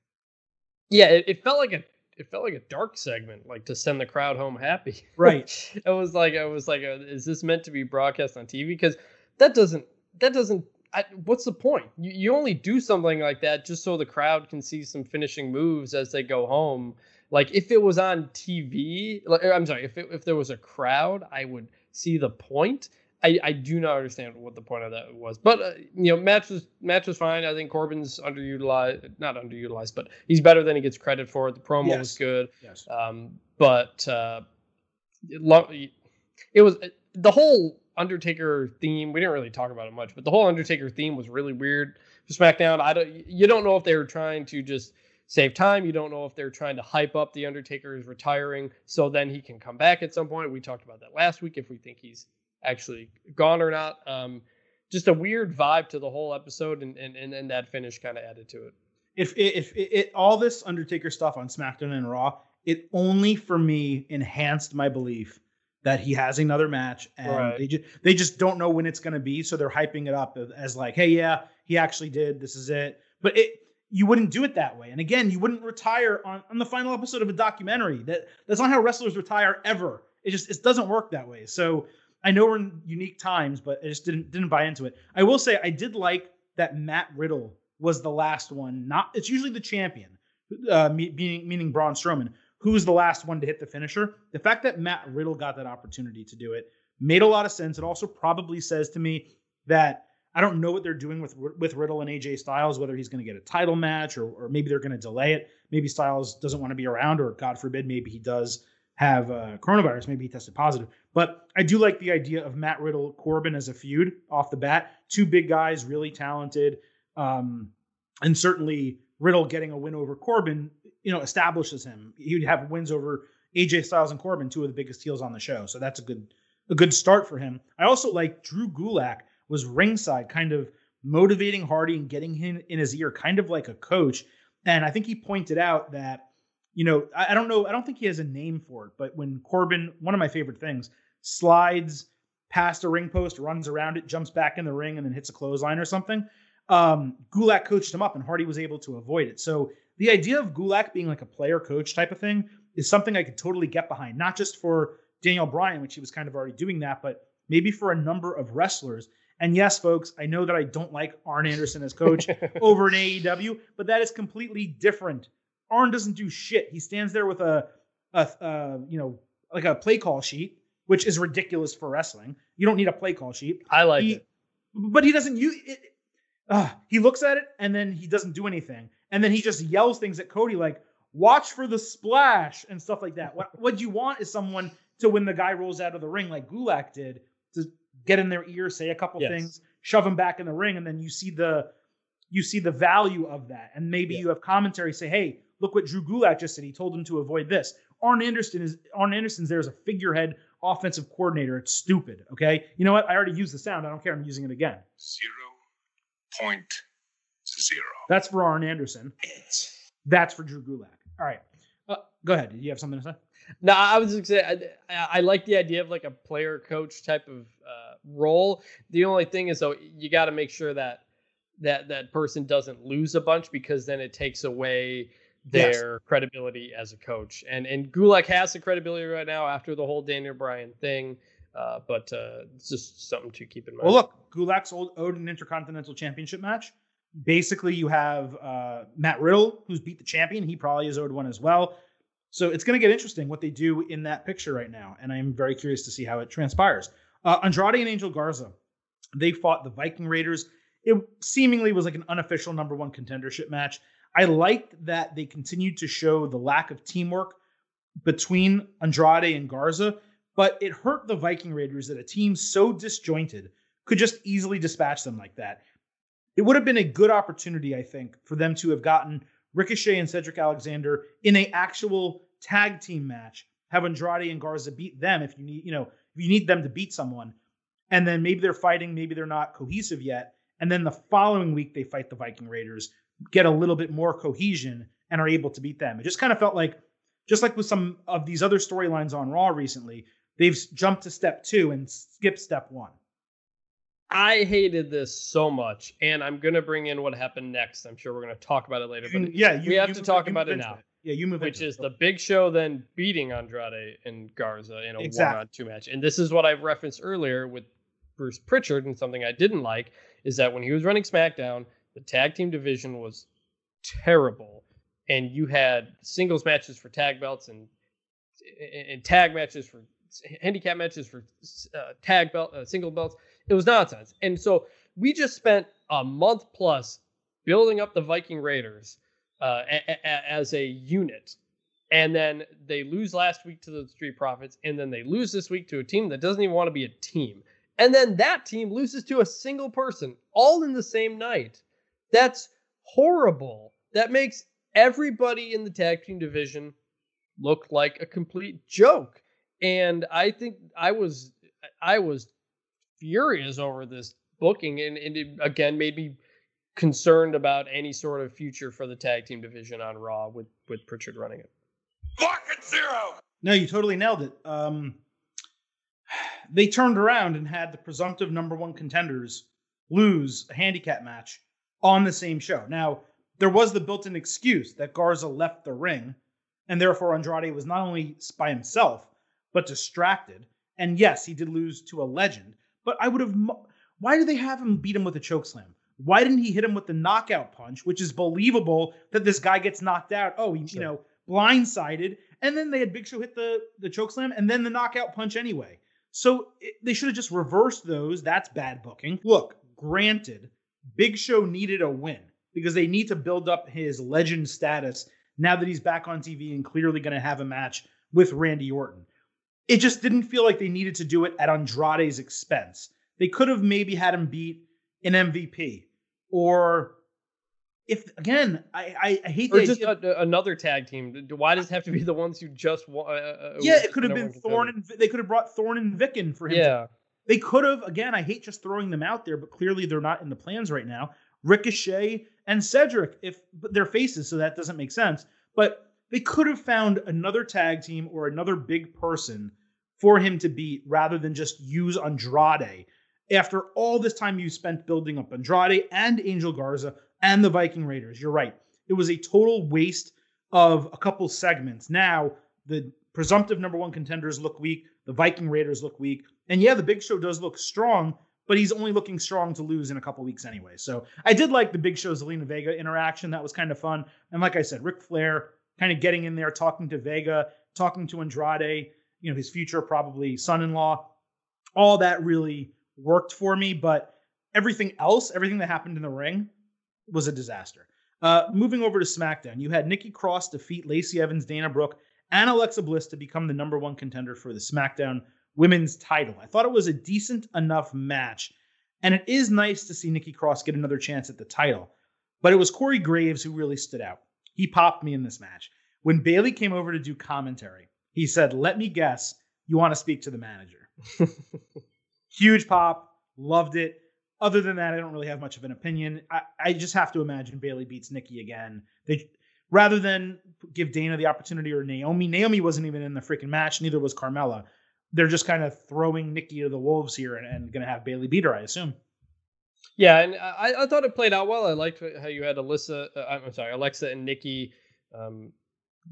Yeah, it, it felt like a it felt like a dark segment, like to send the crowd home happy. Right. it was like I was like, uh, is this meant to be broadcast on TV? Because that doesn't that doesn't. I, what's the point? You, you only do something like that just so the crowd can see some finishing moves as they go home. Like if it was on TV, like, I'm sorry, if it, if there was a crowd, I would see the point. I, I do not understand what the point of that was, but uh, you know, match was match was fine. I think Corbin's underutilized, not underutilized, but he's better than he gets credit for. The promo Yes. was good, Yes. um, but uh, it, lo- it was the whole Undertaker theme. We didn't really talk about it much, but the whole Undertaker theme was really weird for SmackDown. I don't, you don't know if they were trying to just save time. You don't know if they're trying to hype up the Undertaker is retiring, so then he can come back at some point. We talked about that last week. If we think he's actually gone or not, um, just a weird vibe to the whole episode, and and and, and that finish kind of added to it. If if it, it, all this Undertaker stuff on SmackDown and Raw, it only for me enhanced my belief that he has another match, and Right. they just they just don't know when it's going to be, so they're hyping it up as, as like, hey, yeah, he actually did. This is it. But it you wouldn't do it that way. And again, you wouldn't retire on, on the final episode of a documentary. That that's not how wrestlers retire ever. It just it doesn't work that way. So I know we're in unique times, but I just didn't didn't buy into it. I will say I did like that Matt Riddle was the last one. Not it's usually the champion, uh, meaning meaning Braun Strowman, who's the last one to hit the finisher. The fact that Matt Riddle got that opportunity to do it made a lot of sense. It also probably says to me that I don't know what they're doing with with Riddle and AJ Styles, whether he's going to get a title match or, or maybe they're going to delay it. Maybe Styles doesn't want to be around, or God forbid, maybe he does have uh, coronavirus. Maybe he tested positive. But I do like the idea of Matt Riddle Corbin as a feud off the bat. Two big guys, really talented, um, and certainly Riddle getting a win over Corbin, you know, establishes him. He'd have wins over AJ Styles and Corbin, two of the biggest heels on the show. So that's a good a good start for him. I also like Drew Gulak was ringside, kind of motivating Hardy and getting him in his ear, kind of like a coach. And I think he pointed out that, you know, I, I don't know, I don't think he has a name for it, but when Corbin, one of my favorite things, slides past a ring post, runs around it, jumps back in the ring, and then hits a clothesline or something. Um, Gulak coached him up, and Hardy was able to avoid it. So the idea of Gulak being like a player coach type of thing is something I could totally get behind, not just for Daniel Bryan, which he was kind of already doing that, but maybe for a number of wrestlers. And yes, folks, I know that I don't like Arn Anderson as coach over in AEW, but that is completely different. Arn doesn't do shit. He stands there with a, a, uh, you know, like a play call sheet, which is ridiculous for wrestling. You don't need a play call sheet. I like He- it. But he doesn't use it. Uh, he looks at it and then he doesn't do anything, and then he just yells things at Cody like "Watch for the splash" and stuff like that. What what you want is someone to when the guy rolls out of the ring like Gulak did to get in their ear, say a couple Yes. things, shove him back in the ring, and then you see the you see the value of that, and maybe Yeah. you have commentary say, "Hey, look what Drew Gulak just said. He told him to avoid this. Arn Anderson is Arn Anderson's there as a figurehead offensive coordinator. It's stupid. Okay. You know what? I already used the sound. I don't care. I'm using it again. Zero point zero. That's for Arn Anderson. That's for Drew Gulak. All right. Uh, go ahead. Did you have something to say? No, I was just saying, I, I, I like the idea of like a player coach type of uh, role. The only thing is though, you got to make sure that that that person doesn't lose a bunch because then it takes away their yes. credibility as a coach. And and Gulak has the credibility right now after the whole Daniel Bryan thing. Uh, but uh, it's just something to keep in mind. Well, look, Gulak's owed an Intercontinental Championship match. Basically, you have uh, Matt Riddle, who's beat the champion. He probably is owed one as well. So it's going to get interesting what they do in that picture right now, and I'm very curious to see how it transpires. Uh, Andrade and Angel Garza, they fought the Viking Raiders. It seemingly was like an unofficial number one contendership match. I liked that they continued to show the lack of teamwork between Andrade and Garza, but it hurt the Viking Raiders that a team so disjointed could just easily dispatch them like that. It would have been a good opportunity, I think, for them to have gotten Ricochet and Cedric Alexander in a actual tag team match. Have Andrade and Garza beat them if you need, you know, if you need them to beat someone. And then maybe they're fighting, maybe they're not cohesive yet. And then the following week they fight the Viking Raiders, get a little bit more cohesion, and are able to beat them. It just kind of felt like, just like with some of these other storylines on Raw recently, they've jumped to step two and skipped step one. I hated this so much, and I'm gonna bring in what happened next. I'm sure we're gonna talk about it later, but yeah, you, we have to talk about it now. It. Yeah, you move. Which is it. the Big Show then beating Andrade and Garza in a exactly. one-on-two match, and this is what I've referenced earlier with Bruce Prichard, and something I didn't like is that when he was running SmackDown, the tag team division was terrible, and you had singles matches for tag belts and and tag matches for handicap matches for uh, tag belt uh, single belts it was nonsense. And so we just spent a month plus building up the Viking Raiders uh, a- a- as a unit. And then they lose last week to the Street Profits, and then they lose this week to a team that doesn't even want to be a team. And then that team loses to a single person all in the same night. That's horrible. That makes everybody in the tag team division look like a complete joke. And I think I was I was furious over this booking, and, and it again made me concerned about any sort of future for the tag team division on Raw with with Prichard running it. Market zero. No, you totally nailed it. Um, they turned around and had the presumptive number one contenders lose a handicap match on the same show. Now, there was the built in excuse that Garza left the ring, and therefore Andrade was not only by himself, but distracted. And yes, he did lose to a legend, but I would have. Why did they have him beat him with a choke slam? Why didn't he hit him with the knockout punch, which is believable that this guy gets knocked out? Oh, he, sure. you know, blindsided, and then they had Big Show hit the the choke slam and then the knockout punch anyway. So it, they should have just reversed those. That's bad booking. Look, granted, Big Show needed a win because they need to build up his legend status now that he's back on TV and clearly going to have a match with Randy Orton it just didn't feel like they needed to do it at Andrade's expense. They could have maybe had him beat an MVP or if again, I I, I hate or just a, another tag team. Why does it have to be the ones who just won? Uh, uh yeah, it could have been Thorn and they could have brought Thorn and Vic in for him. Yeah, to, they could have. Again, I hate just throwing them out there, but clearly they're not in the plans right now. Ricochet and Cedric, if they're faces, so that doesn't make sense. But they could have found another tag team or another big person for him to beat rather than just use Andrade. After all this time you spent building up Andrade and Angel Garza and the Viking Raiders, you're right. It was a total waste of a couple segments. Now, the presumptive number one contenders look weak, the Viking Raiders look weak. And yeah, the Big Show does look strong, but he's only looking strong to lose in a couple weeks anyway. So I did like the Big Show Zelina Vega interaction. That was kind of fun. And like I said, Ric Flair kind of getting in there, talking to Vega, talking to Andrade you know, his future probably son-in-law. All that really worked for me, but everything else, everything that happened in the ring was a disaster. Uh, moving over to SmackDown, you had Nikki Cross defeat Lacey Evans, Dana Brooke, and Alexa Bliss to become the number one contender for the SmackDown women's title. I thought it was a decent enough match, and it is nice to see Nikki Cross get another chance at the title. But it was Corey Graves who really stood out. he popped me in this match. When Bayley came over to do commentary, he said, Let me guess, you want to speak to the manager. Huge pop, loved it. Other than that, I don't really have much of an opinion. I, I just have to imagine Bayley beats Nikki again. They rather than give Dana the opportunity or Naomi. Naomi wasn't even in the freaking match, neither was Carmella. They're just kind of throwing Nikki to the wolves here and, and going to have Bayley beat her, I assume. Yeah, and I, I thought it played out well. I liked how you had Alyssa, uh, I'm sorry, Alexa and Nikki um,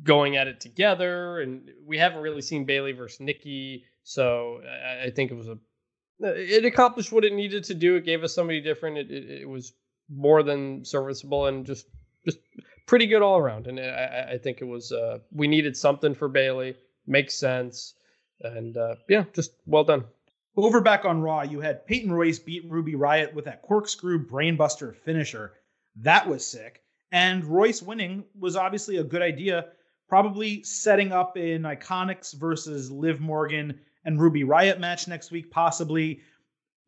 going at it together, and we haven't really seen Bayley versus Nikki, so I, I, think it was a it accomplished what it needed to do. It gave us somebody different. It, it, it was more than serviceable and just just pretty good all around. And I, I think it was uh, we needed something for Bayley. Makes sense, and uh, yeah, just well done. Over back on Raw, you had Peyton Royce beat Ruby Riott with that corkscrew brainbuster finisher. That was sick. And Royce winning was obviously a good idea, probably setting up an Iconics versus Liv Morgan and Ruby Riott match next week, possibly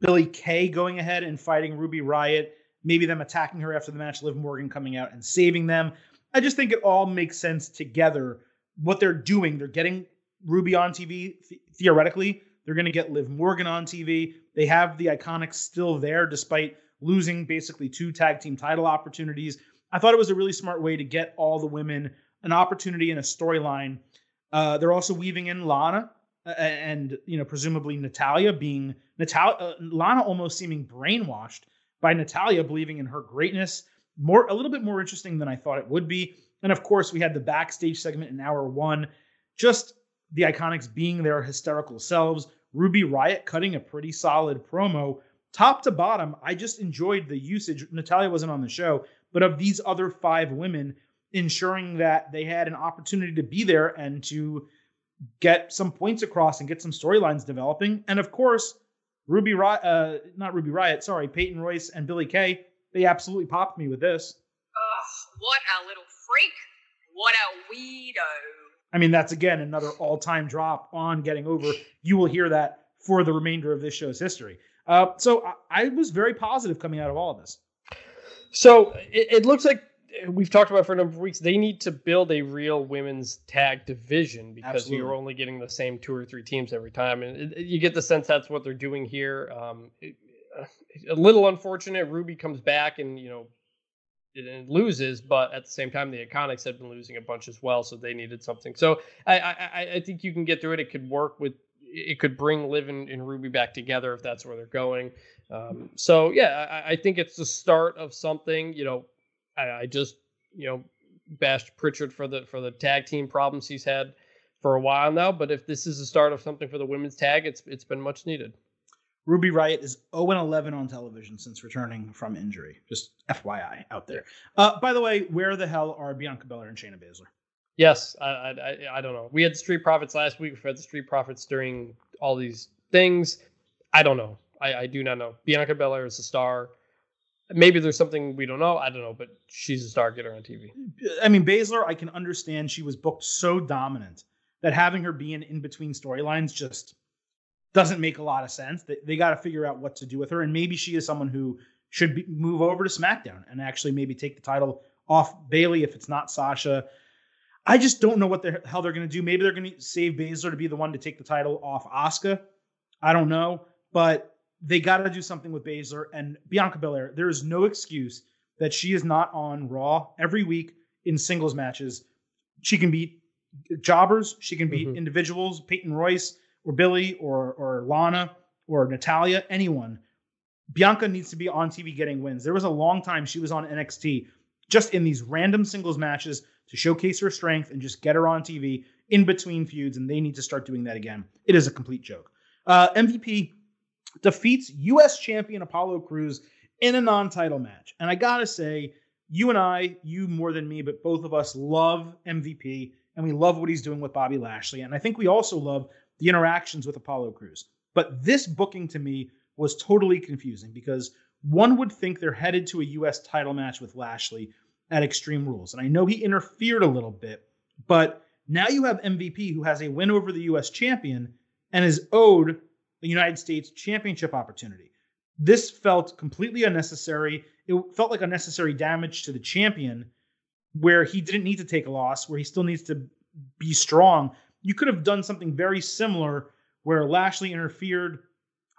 Billy Kay going ahead and fighting Ruby Riott, maybe them attacking her after the match, Liv Morgan coming out and saving them. I just think it all makes sense together. What they're doing, they're getting Ruby on TV th- theoretically they're going to get Liv Morgan on TV. They have the Iconics still there despite losing basically two tag team title opportunities. I thought it was a really smart way to get all the women an opportunity and a storyline. Uh, they're also weaving in Lana uh, and you know presumably Natalya being Natalya uh, Lana almost seeming brainwashed by Natalya believing in her greatness. More a little bit more interesting than I thought it would be. And of course, we had the backstage segment in hour one, just the Iconics being their hysterical selves. Ruby Riott cutting a pretty solid promo. Top to bottom, I just enjoyed the usage. Natalya wasn't on the show, but of these other five women, ensuring that they had an opportunity to be there and to get some points across and get some storylines developing. And of course, Ruby Riott, uh, not Ruby Riott, sorry, Peyton Royce and Billy Kay, they absolutely popped me with this. Ugh, what a little freak. What a weirdo. I mean, that's again another all time drop on getting over. You will hear that for the remainder of this show's history. Uh, so I, I, was very positive coming out of all of this. So it, it, looks like we've talked about for a number of weeks. They need to build a real women's tag division because Absolutely. you're only getting the same two or three teams every time, and it, you get the sense that's what they're doing here. Um, it, a little unfortunate. Ruby comes back and you know and loses, but at the same time, the Iconics had been losing a bunch as well, so they needed something. So I, I, I think you can get through it. It could work with, it could bring Liv and, and Ruby back together if that's where they're going. Um, so yeah, I, I, think it's the start of something. You know, I, I just you know bashed Prichard for the for the tag team problems he's had for a while now, but if this is the start of something for the women's tag, it's it's been much needed. Ruby Riott is 0 11 on television since returning from injury. Just FYI out there. Uh, by the way, where the hell are Bianca Belair and Shayna Baszler? Yes, I, I, I don't know. We had the Street Profits last week. We've had the Street Profits during all these things. I don't know. I, I do not know. Bianca Belair is a star. Maybe there's something we don't know. I don't know, but she's a star. Get her on TV. I mean, Baszler, I can understand she was booked so dominant that having her be in in between storylines just doesn't make a lot of sense. They, they got to figure out what to do with her. And maybe she is someone who should be, move over to SmackDown and actually maybe take the title off Bayley if it's not Sasha. I just don't know what the hell they're going to do. Maybe they're going to save Baszler to be the one to take the title off Asuka. I don't know, but they got to do something with Baszler and Bianca Belair. There is no excuse that she is not on Raw every week in singles matches. She can beat jobbers. She can beat mm-hmm. individuals. Peyton Royce or Billy or or Lana or Natalya, anyone. Bianca needs to be on TV getting wins. There was a long time she was on NXT just in these random singles matches to showcase her strength and just get her on TV in between feuds, and they need to start doing that again. It is a complete joke. Uh, MVP defeats U.S. champion Apollo Crews in a non-title match, and I gotta say, you and I, you more than me, but both of us love MVP, and we love what he's doing with Bobby Lashley, and I think we also love the interactions with Apollo Crews. But this booking to me was totally confusing because one would think they're headed to a U.S. title match with Lashley at Extreme Rules. And I know he interfered a little bit, but now you have MVP who has a win over the U.S. champion and is owed the United States championship opportunity. This felt completely unnecessary. It felt like unnecessary damage to the champion where he didn't need to take a loss, where he still needs to be strong. You could have done something very similar where Lashley interfered,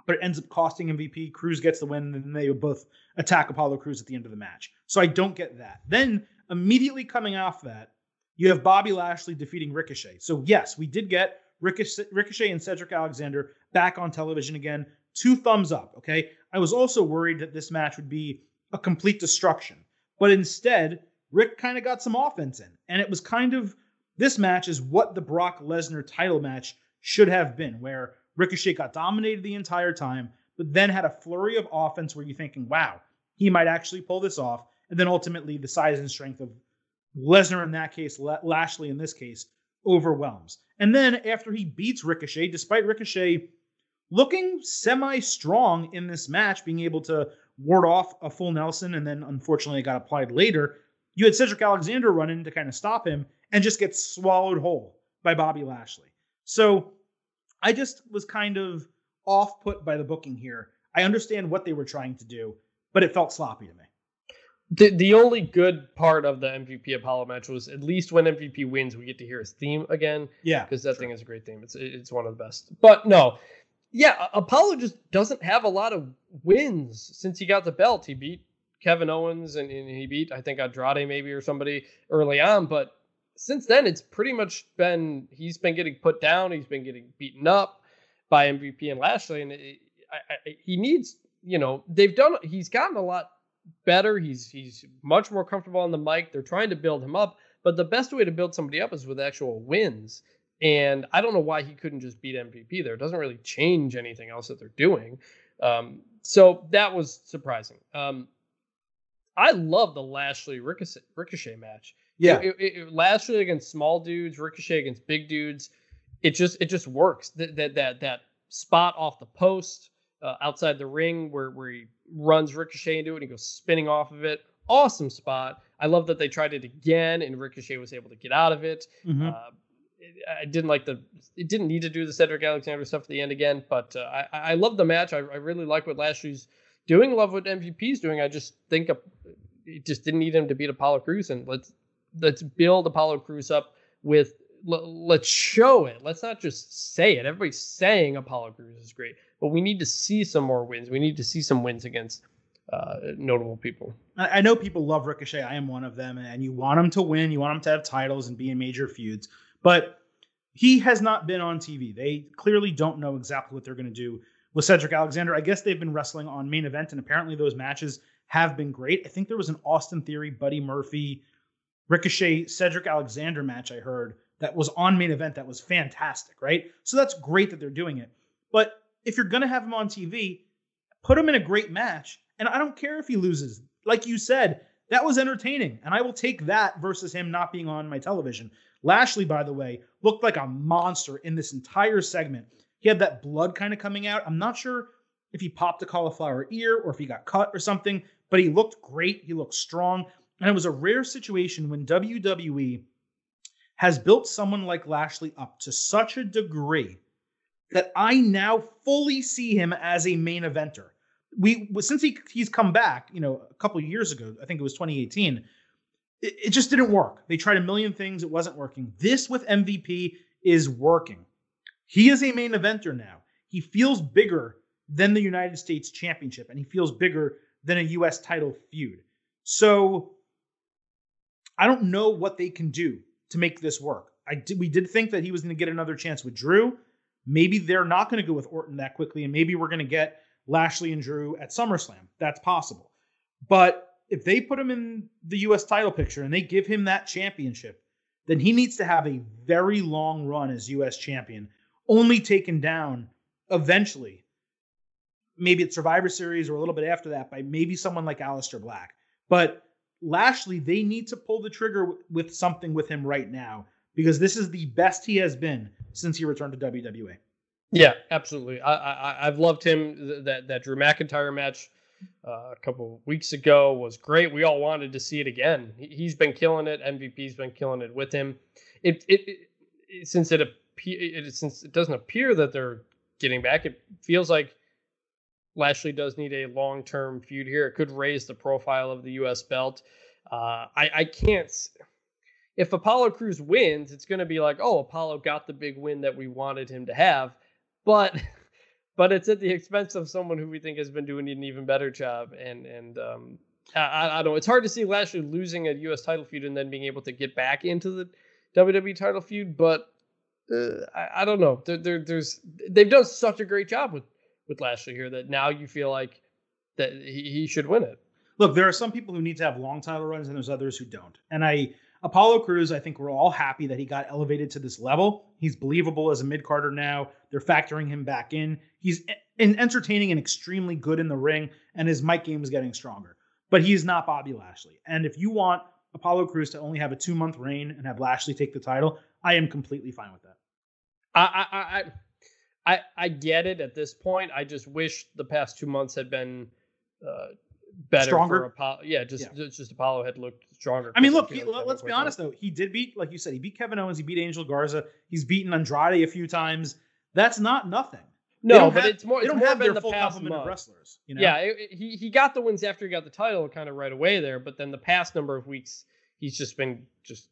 but it ends up costing MVP. Crews gets the win, and they both attack Apollo Crews at the end of the match. So I don't get that. Then immediately coming off that, you have Bobby Lashley defeating Ricochet. So yes, we did get Ricochet, Ricochet and Cedric Alexander back on television again. Two thumbs up. Okay. I was also worried that this match would be a complete destruction, but instead, Rick kind of got some offense in, and it was kind of this match is what the Brock Lesnar title match should have been, where Ricochet got dominated the entire time, but then had a flurry of offense where you're thinking, wow, he might actually pull this off. And then ultimately, the size and strength of Lesnar in that case, Lashley in this case, overwhelms. And then after he beats Ricochet, despite Ricochet looking semi strong in this match, being able to ward off a full Nelson and then unfortunately it got applied later, you had Cedric Alexander run in to kind of stop him and just get swallowed whole by Bobby Lashley. So I just was kind of off put by the booking here. I understand what they were trying to do, but it felt sloppy to me. The the only good part of the MVP Apollo match was at least when MVP wins, we get to hear his theme again. Yeah, because that sure. thing is a great theme. It's it's one of the best. But no, yeah, Apollo just doesn't have a lot of wins since he got the belt. He beat Kevin Owens and, and he beat I think Andrade maybe or somebody early on, but since then it's pretty much been he's been getting put down. He's been getting beaten up by MVP and Lashley, and it, I, I, he needs you know they've done. He's gotten a lot better. He's he's much more comfortable on the mic. They're trying to build him up, but the best way to build somebody up is with actual wins. And I don't know why he couldn't just beat MVP there. It doesn't really change anything else that they're doing. Um, so that was surprising. Um, I love the Lashley Ricochet, Ricochet match. Yeah, it, it, it, Lashley against small dudes, Ricochet against big dudes. It just it just works. That that that that spot off the post uh, outside the ring where where he runs Ricochet into it and he goes spinning off of it. Awesome spot. I love that they tried it again and Ricochet was able to get out of it. Mm-hmm. Uh, I didn't like the. It didn't need to do the Cedric Alexander stuff at the end again, but uh, I I love the match. I, I really like what Lashley's doing. Love what MVP's doing. I just think it just didn't need him to beat Apollo Crews, and let's let's build Apollo Crews up with. Let's show it. Let's not just say it. Everybody's saying Apollo Crews is great, but we need to see some more wins. We need to see some wins against uh, notable people. I know people love Ricochet. I am one of them, and you want him to win. You want him to have titles and be in major feuds. But he has not been on TV. They clearly don't know exactly what they're going to do with Cedric Alexander. I guess they've been wrestling on main event, and apparently those matches have been great. I think there was an Austin Theory, Buddy Murphy, Ricochet, Cedric Alexander match I heard that was on main event that was fantastic, right? So that's great that they're doing it. But if you're going to have him on TV, put him in a great match. And I don't care if he loses. Like you said, that was entertaining. And I will take that versus him not being on my television. Lashley, by the way, looked like a monster in this entire segment. He had that blood kind of coming out. I'm not sure if he popped a cauliflower ear or if he got cut or something, but he looked great. He looked strong. And it was a rare situation when WWE has built someone like Lashley up to such a degree that I now fully see him as a main eventer. We since he he's come back, you know, a couple years ago, I think it was 2018, it, it just didn't work. They tried a million things, it wasn't working. This with MVP is working. He is a main eventer now. He feels bigger than the United States Championship, and he feels bigger than a U.S. title feud. So I don't know what they can do to make this work. I did, we did think that he was going to get another chance with Drew. Maybe they're not going to go with Orton that quickly, and maybe we're going to get Lashley and Drew at SummerSlam. That's possible. But if they put him in the US title picture and they give him that championship, then he needs to have a very long run as US champion, only taken down eventually, maybe at Survivor Series or a little bit after that, by maybe someone like Aleister Black. But Lashley, they need to pull the trigger with something with him right now because this is the best he has been since he returned to WWE. Yeah, absolutely. I, I I've loved him. That that Drew McIntyre match uh, a couple weeks ago was great. We all wanted to see it again. He, has been killing it. MVP's been killing it with him. It it, it since it, it since it doesn't appear that they're getting back. It feels like Lashley does need a long term feud here. It could raise the profile of the U.S. belt. Uh, I I can't. if Apollo Crews wins, it's going to be like, oh, Apollo got the big win that we wanted him to have, but but it's at the expense of someone who we think has been doing an even better job. And and um, I, I don't know. It's hard to see Lashley losing a U.S. title feud and then being able to get back into the WWE title feud, but uh, I, I, don't know. There, there, there's they've done such a great job with with Lashley here that now you feel like that he, he should win it. Look, there are some people who need to have long title runs, and there's others who don't. And I Apollo Crews, I think we're all happy that he got elevated to this level. He's believable as a mid carder now. They're factoring him back in. He's in entertaining and extremely good in the ring, and his mic game is getting stronger. But he's not Bobby Lashley. And if you want Apollo Crews to only have a two month reign and have Lashley take the title, I am completely fine with that. I, I, I, I get it at this point. I just wish the past two months had been uh, better stronger. Apollo. Yeah, just yeah. just Apollo had looked stronger. I mean, look, he, let's be honest though. He did beat, like you said, he beat Kevin Owens, he beat Angel Garza, he's beaten Andrade a few times. That's not nothing. No, but have, it's more. They don't more have their the full complement month. of wrestlers. You know? Yeah, it, it, he he got the wins after he got the title, kind of right away there. But then the past number of weeks, he's just been just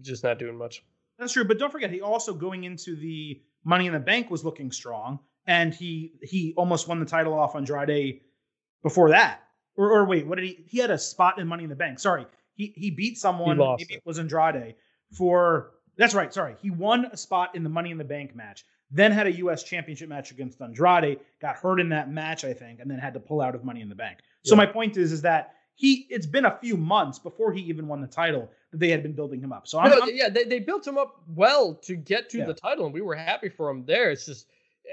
just not doing much. That's true, but don't forget, he also going into the Money in the Bank was looking strong, and he he almost won the title off Andrade before that. Or, or wait, what did he? He had a spot in Money in the Bank. Sorry, he he beat someone. He maybe it was Andrade for. That's right. Sorry, he won a spot in the Money in the Bank match. Then had a U.S. Championship match against Andrade. Got hurt in that match, I think, and then had to pull out of Money in the Bank. So yeah. my point is, is that he it's been a few months before he even won the title that they had been building him up. So I'm, no, I'm, yeah, they, they built him up well to get to yeah. the title, and we were happy for him there. It's just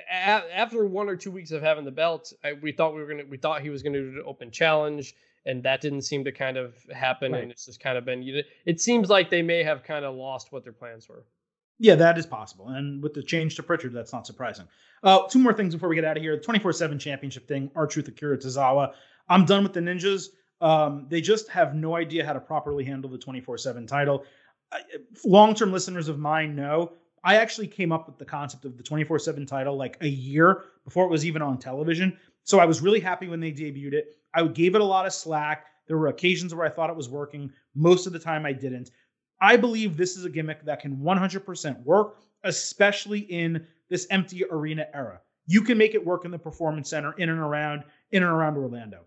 a- after one or two weeks of having the belt, I, we thought we were gonna we thought he was gonna do the open challenge, and that didn't seem to kind of happen. Right. And it's just kind of been. It seems like they may have kind of lost what their plans were. Yeah, that is possible. And with the change to Prichard, that's not surprising. Uh, two more things before we get out of here. The 24 7 championship thing, R-Truth Akira Tozawa. I'm done with the Ninjas. Um, they just have no idea how to properly handle the 24 7 title. Long term listeners of mine know I actually came up with the concept of the 24 7 title like a year before it was even on television. So I was really happy when they debuted it. I gave it a lot of slack. There were occasions where I thought it was working. Most of the time, I didn't. I believe this is a gimmick that can 100% work, especially in this empty arena era. You can make it work in the performance center, in and around, in and around Orlando.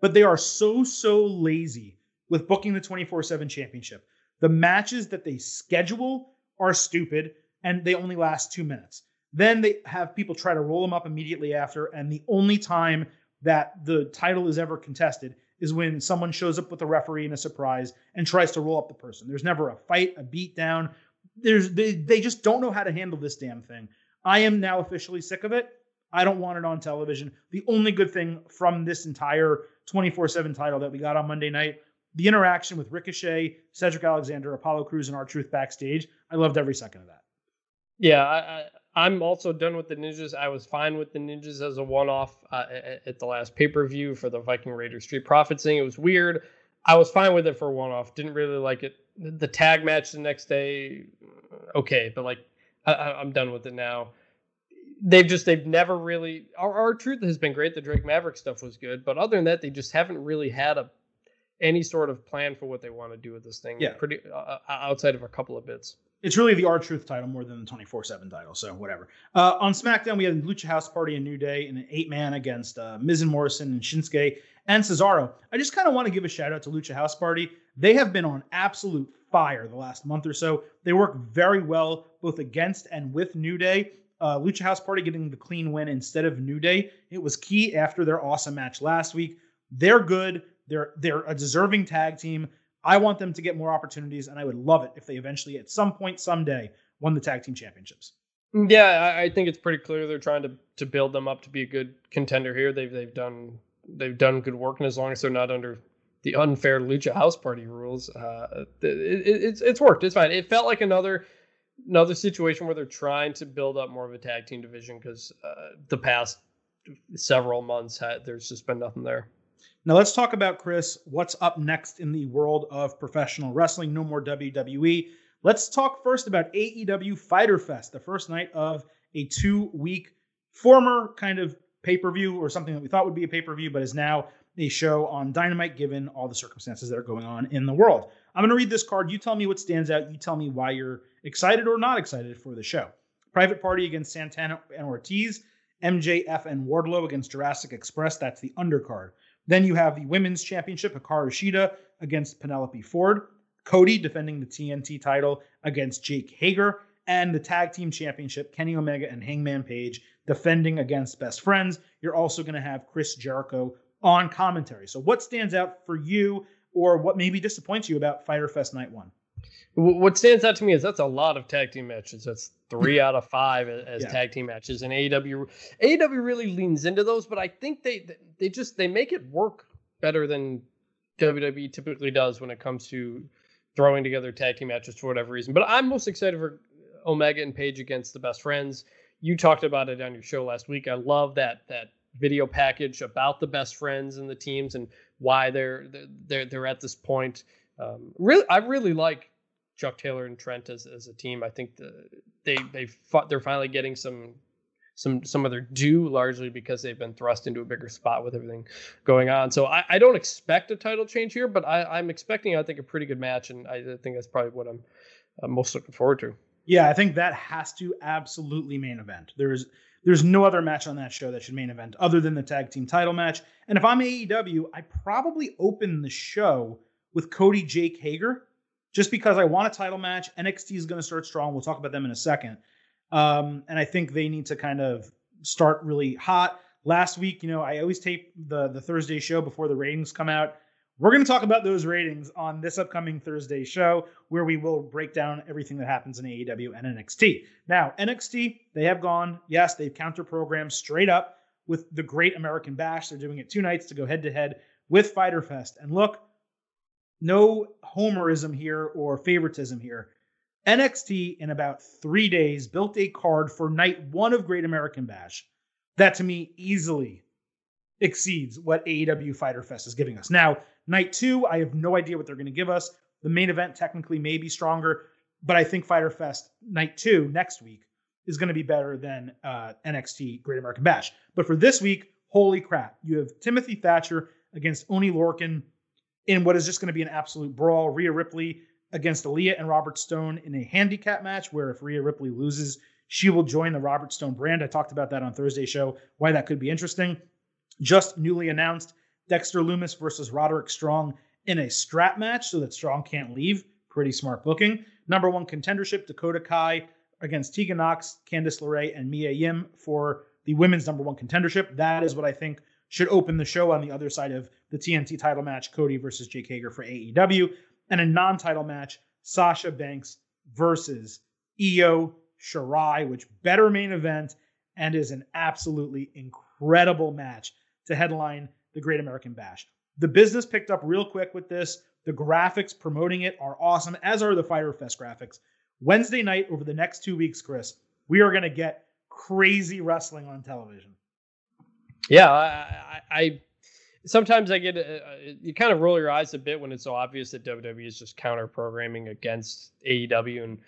But they are so, so lazy with booking the 24 7 championship. The matches that they schedule are stupid and they only last two minutes. Then they have people try to roll them up immediately after. And the only time that the title is ever contested is when someone shows up with a referee in a surprise and tries to roll up the person. There's never a fight, a beat down. There's they, they just don't know how to handle this damn thing. I am now officially sick of it. I don't want it on television. The only good thing from this entire 24/7 title that we got on Monday night, the interaction with Ricochet, Cedric Alexander, Apollo Crews, and R-Truth backstage. I loved every second of that. Yeah, I, I'm also done with the ninjas. I was fine with the ninjas as a one-off uh, at the last pay-per-view for the Viking Raiders Street Profits thing. It was weird. I was fine with it for one-off. Didn't really like it. The tag match the next day, okay, but like I, am done with it now. They've just they've never really. Our, R-Truth has been great. The Drake Maverick stuff was good, but other than that, they just haven't really had a any sort of plan for what they want to do with this thing. Yeah, pretty uh, outside of a couple of bits it's really the R-Truth title more than the 24 7 title. So, whatever. Uh, on SmackDown, we had Lucha House Party and New Day in an eight man against uh, Miz and Morrison and Shinsuke and Cesaro. I just kind of want to give a shout out to Lucha House Party. They have been on absolute fire the last month or so. They work very well both against and with New Day. Uh, Lucha House Party getting the clean win instead of New Day. It was key after their awesome match last week. They're good. They're they're a deserving tag team. I want them to get more opportunities, and I would love it if they eventually, at some point, someday, won the tag team championships. Yeah, I think it's pretty clear they're trying to to build them up to be a good contender here. They've they've done they've done good work, and as long as they're not under the unfair Lucha House Party rules, uh, it, it, it's it's worked. It's fine. It felt like another another situation where they're trying to build up more of a tag team division because uh, the past several months had, there's just been nothing there. Now let's talk about Chris. What's up next in the world of professional wrestling? No more WWE. Let's talk first about AEW Fighter Fest, the first night of a two-week former kind of pay-per-view or something that we thought would be a pay-per-view, but is now a show on Dynamite given all the circumstances that are going on in the world. I'm going to read this card. You tell me what stands out. You tell me why you're excited or not excited for the show. Private Party against Santana and Ortiz. MJF and Wardlow against Jurassic Express. That's the undercard. Then you have the Women's Championship, Hikaru Shida against Penelope Ford. Cody defending the TNT title against Jake Hager. And the Tag Team Championship, Kenny Omega and Hangman Page defending against Best Friends. You're also going to have Chris Jericho on commentary. So, what stands out for you, or what maybe disappoints you about Fighter Fest Night One? What stands out to me is that's a lot of tag team matches. That's three out of five as Yeah. tag team matches, and AEW AEW really leans into those. But I think they they just they make it work better than WWE typically does when it comes to throwing together tag team matches for whatever reason. But I'm most excited for Omega and Page against the Best Friends. You talked about it on your show last week. I love that that video package about the best friends and the teams and why they're they're they're at this point. Um, really, I really like Chuck Taylor and Trent as, as a team. I think the, they they they're finally getting some some some of their due largely because they've been thrust into a bigger spot with everything going on. So I, I don't expect a title change here, but I, I'm expecting I think a pretty good match, and I think that's probably what I'm uh, most looking forward to. Yeah, I think that has to absolutely main event. There's there's no other match on that show that should main event other than the tag team title match. And if I'm AEW, I probably open the show with Cody Jake Hager, just because I want a title match. NXT is going to start strong. We'll talk about them in a second. Um, and I think they need to kind of start really hot. Last week, you know, I always tape the the Thursday show before the ratings come out. We're going to talk about those ratings on this upcoming Thursday show, where we will break down everything that happens in AEW and NXT. Now, NXT, they have gone, yes, they've counter programmed straight up with the Great American Bash. They're doing it two nights to go head to head with Fighter Fest. And look, no homerism here or favoritism here. NXT in about three days built a card for night one of Great American Bash that to me easily exceeds what AEW Fighter Fest is giving us. Now, night two, I have no idea what they're going to give us. The main event technically may be stronger, but I think Fighter Fest night two next week is going to be better than uh, NXT Great American Bash. But for this week, holy crap, you have Timothy Thatcher against Oni Lorcan in what is just going to be an absolute brawl. Rhea Ripley against Aaliyah and Robert Stone in a handicap match where if Rhea Ripley loses, she will join the Robert Stone brand. I talked about that on Thursday show, why that could be interesting. Just newly announced Dexter Lumis versus Roderick Strong in a strap match so that Strong can't leave. Pretty smart booking. Number one contendership Dakota Kai against Tegan Knox, Candice LeRae, and Mia Yim for the women's number one contendership. That is what I think should open the show on the other side of the TNT title match Cody versus Jake Hager for AEW. And a non title match Sasha Banks versus Io Shirai, which better main event and is an absolutely incredible match to headline the Great American Bash. The business picked up real quick with this. The graphics promoting it are awesome, as are the Fighter Fest graphics. Wednesday night, over the next two weeks, Chris, we are going to get crazy wrestling on television. Yeah, I, I, I sometimes I get uh, you kind of roll your eyes a bit when it's so obvious that WWE is just counter programming against AEW, and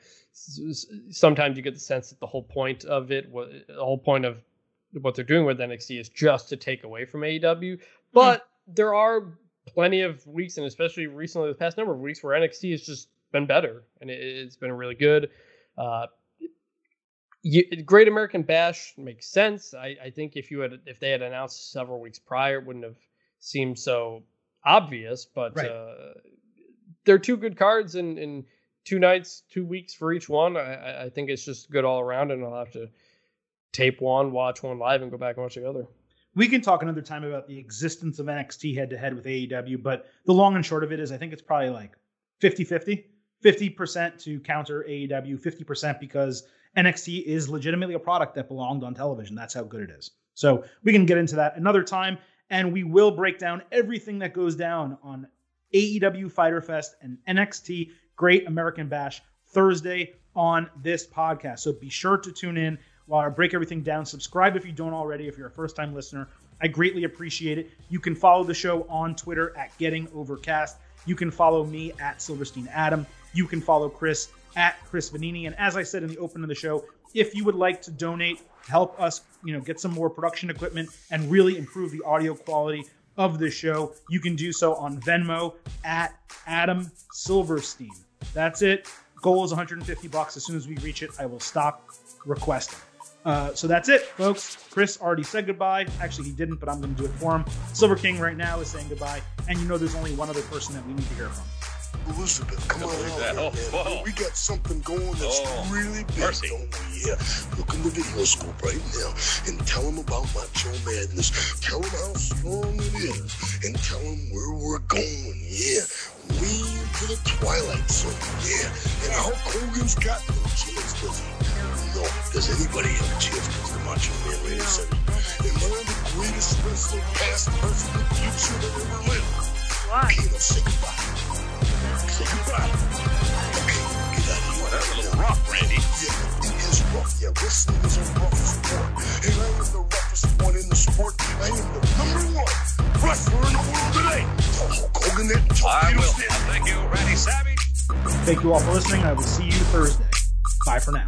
sometimes you get the sense that the whole point of it, wa- the whole point of what they're doing with NXT is just to take away from AEW. But there are plenty of weeks, and especially recently, the past number of weeks, where NXT has just been better, and it, it's been really good. Uh, you, Great American Bash makes sense. I, I think if you had if they had announced several weeks prior, it wouldn't have seemed so obvious. But Right. uh, they're two good cards, and in two nights, two weeks for each one. I- I think it's just good all around, and I'll have to tape one, watch one live, and go back and watch the other. We can talk another time about the existence of NXT head to head with AEW, but the long and short of it is I think it's probably like 50 50. 50% to counter AEW, 50% because NXT is legitimately a product that belonged on television. That's how good it is. So we can get into that another time, and we will break down everything that goes down on AEW Fighter Fest and NXT Great American Bash Thursday on this podcast. So be sure to tune in while I break everything down. Subscribe if you don't already, if you're a first time listener. I greatly appreciate it. You can follow the show on Twitter at Getting Overcast. You can follow me at Silverstein Adam. You can follow Chris at Chris Vannini. And as I said in the open of the show, if you would like to donate, help us, you know, get some more production equipment and really improve the audio quality of this show, you can do so on Venmo at Adam Silverstein. That's it. Goal is 150 bucks. As soon as we reach it, I will stop requesting. Uh, so that's it, folks. Chris already said goodbye. Actually, he didn't, but I'm going to do it for him. Silver King right now is saying goodbye, and you know there's only one other person that we need to hear from. Elizabeth, come on out that. here, Oh, man. We got something going that's Oh, really big, mercy. don't we? Yeah. Look in the video scope right now and tell them about Macho Madness. Tell them how strong it is and tell them where we're going. Yeah. We into the Twilight Zone. Yeah. And Hulk Hogan's got no chance, does he? No. Does anybody have a chance against the Macho Man Randy Savage? And they're the greatest wrestler, past, present, and future that ever lived. What? Okay, now say goodbye. Say goodbye. Okay, get out of here. That's a little rough, Randy. Yeah, it is rough. Yeah, wrestling is a rough sport. And I am the roughest one in the sport. I am the number one wrestler in the world today. Hulk Hogan that. I will. Thank you, Randy Savage. Thank you all for listening. I will see you Thursday. Bye for now.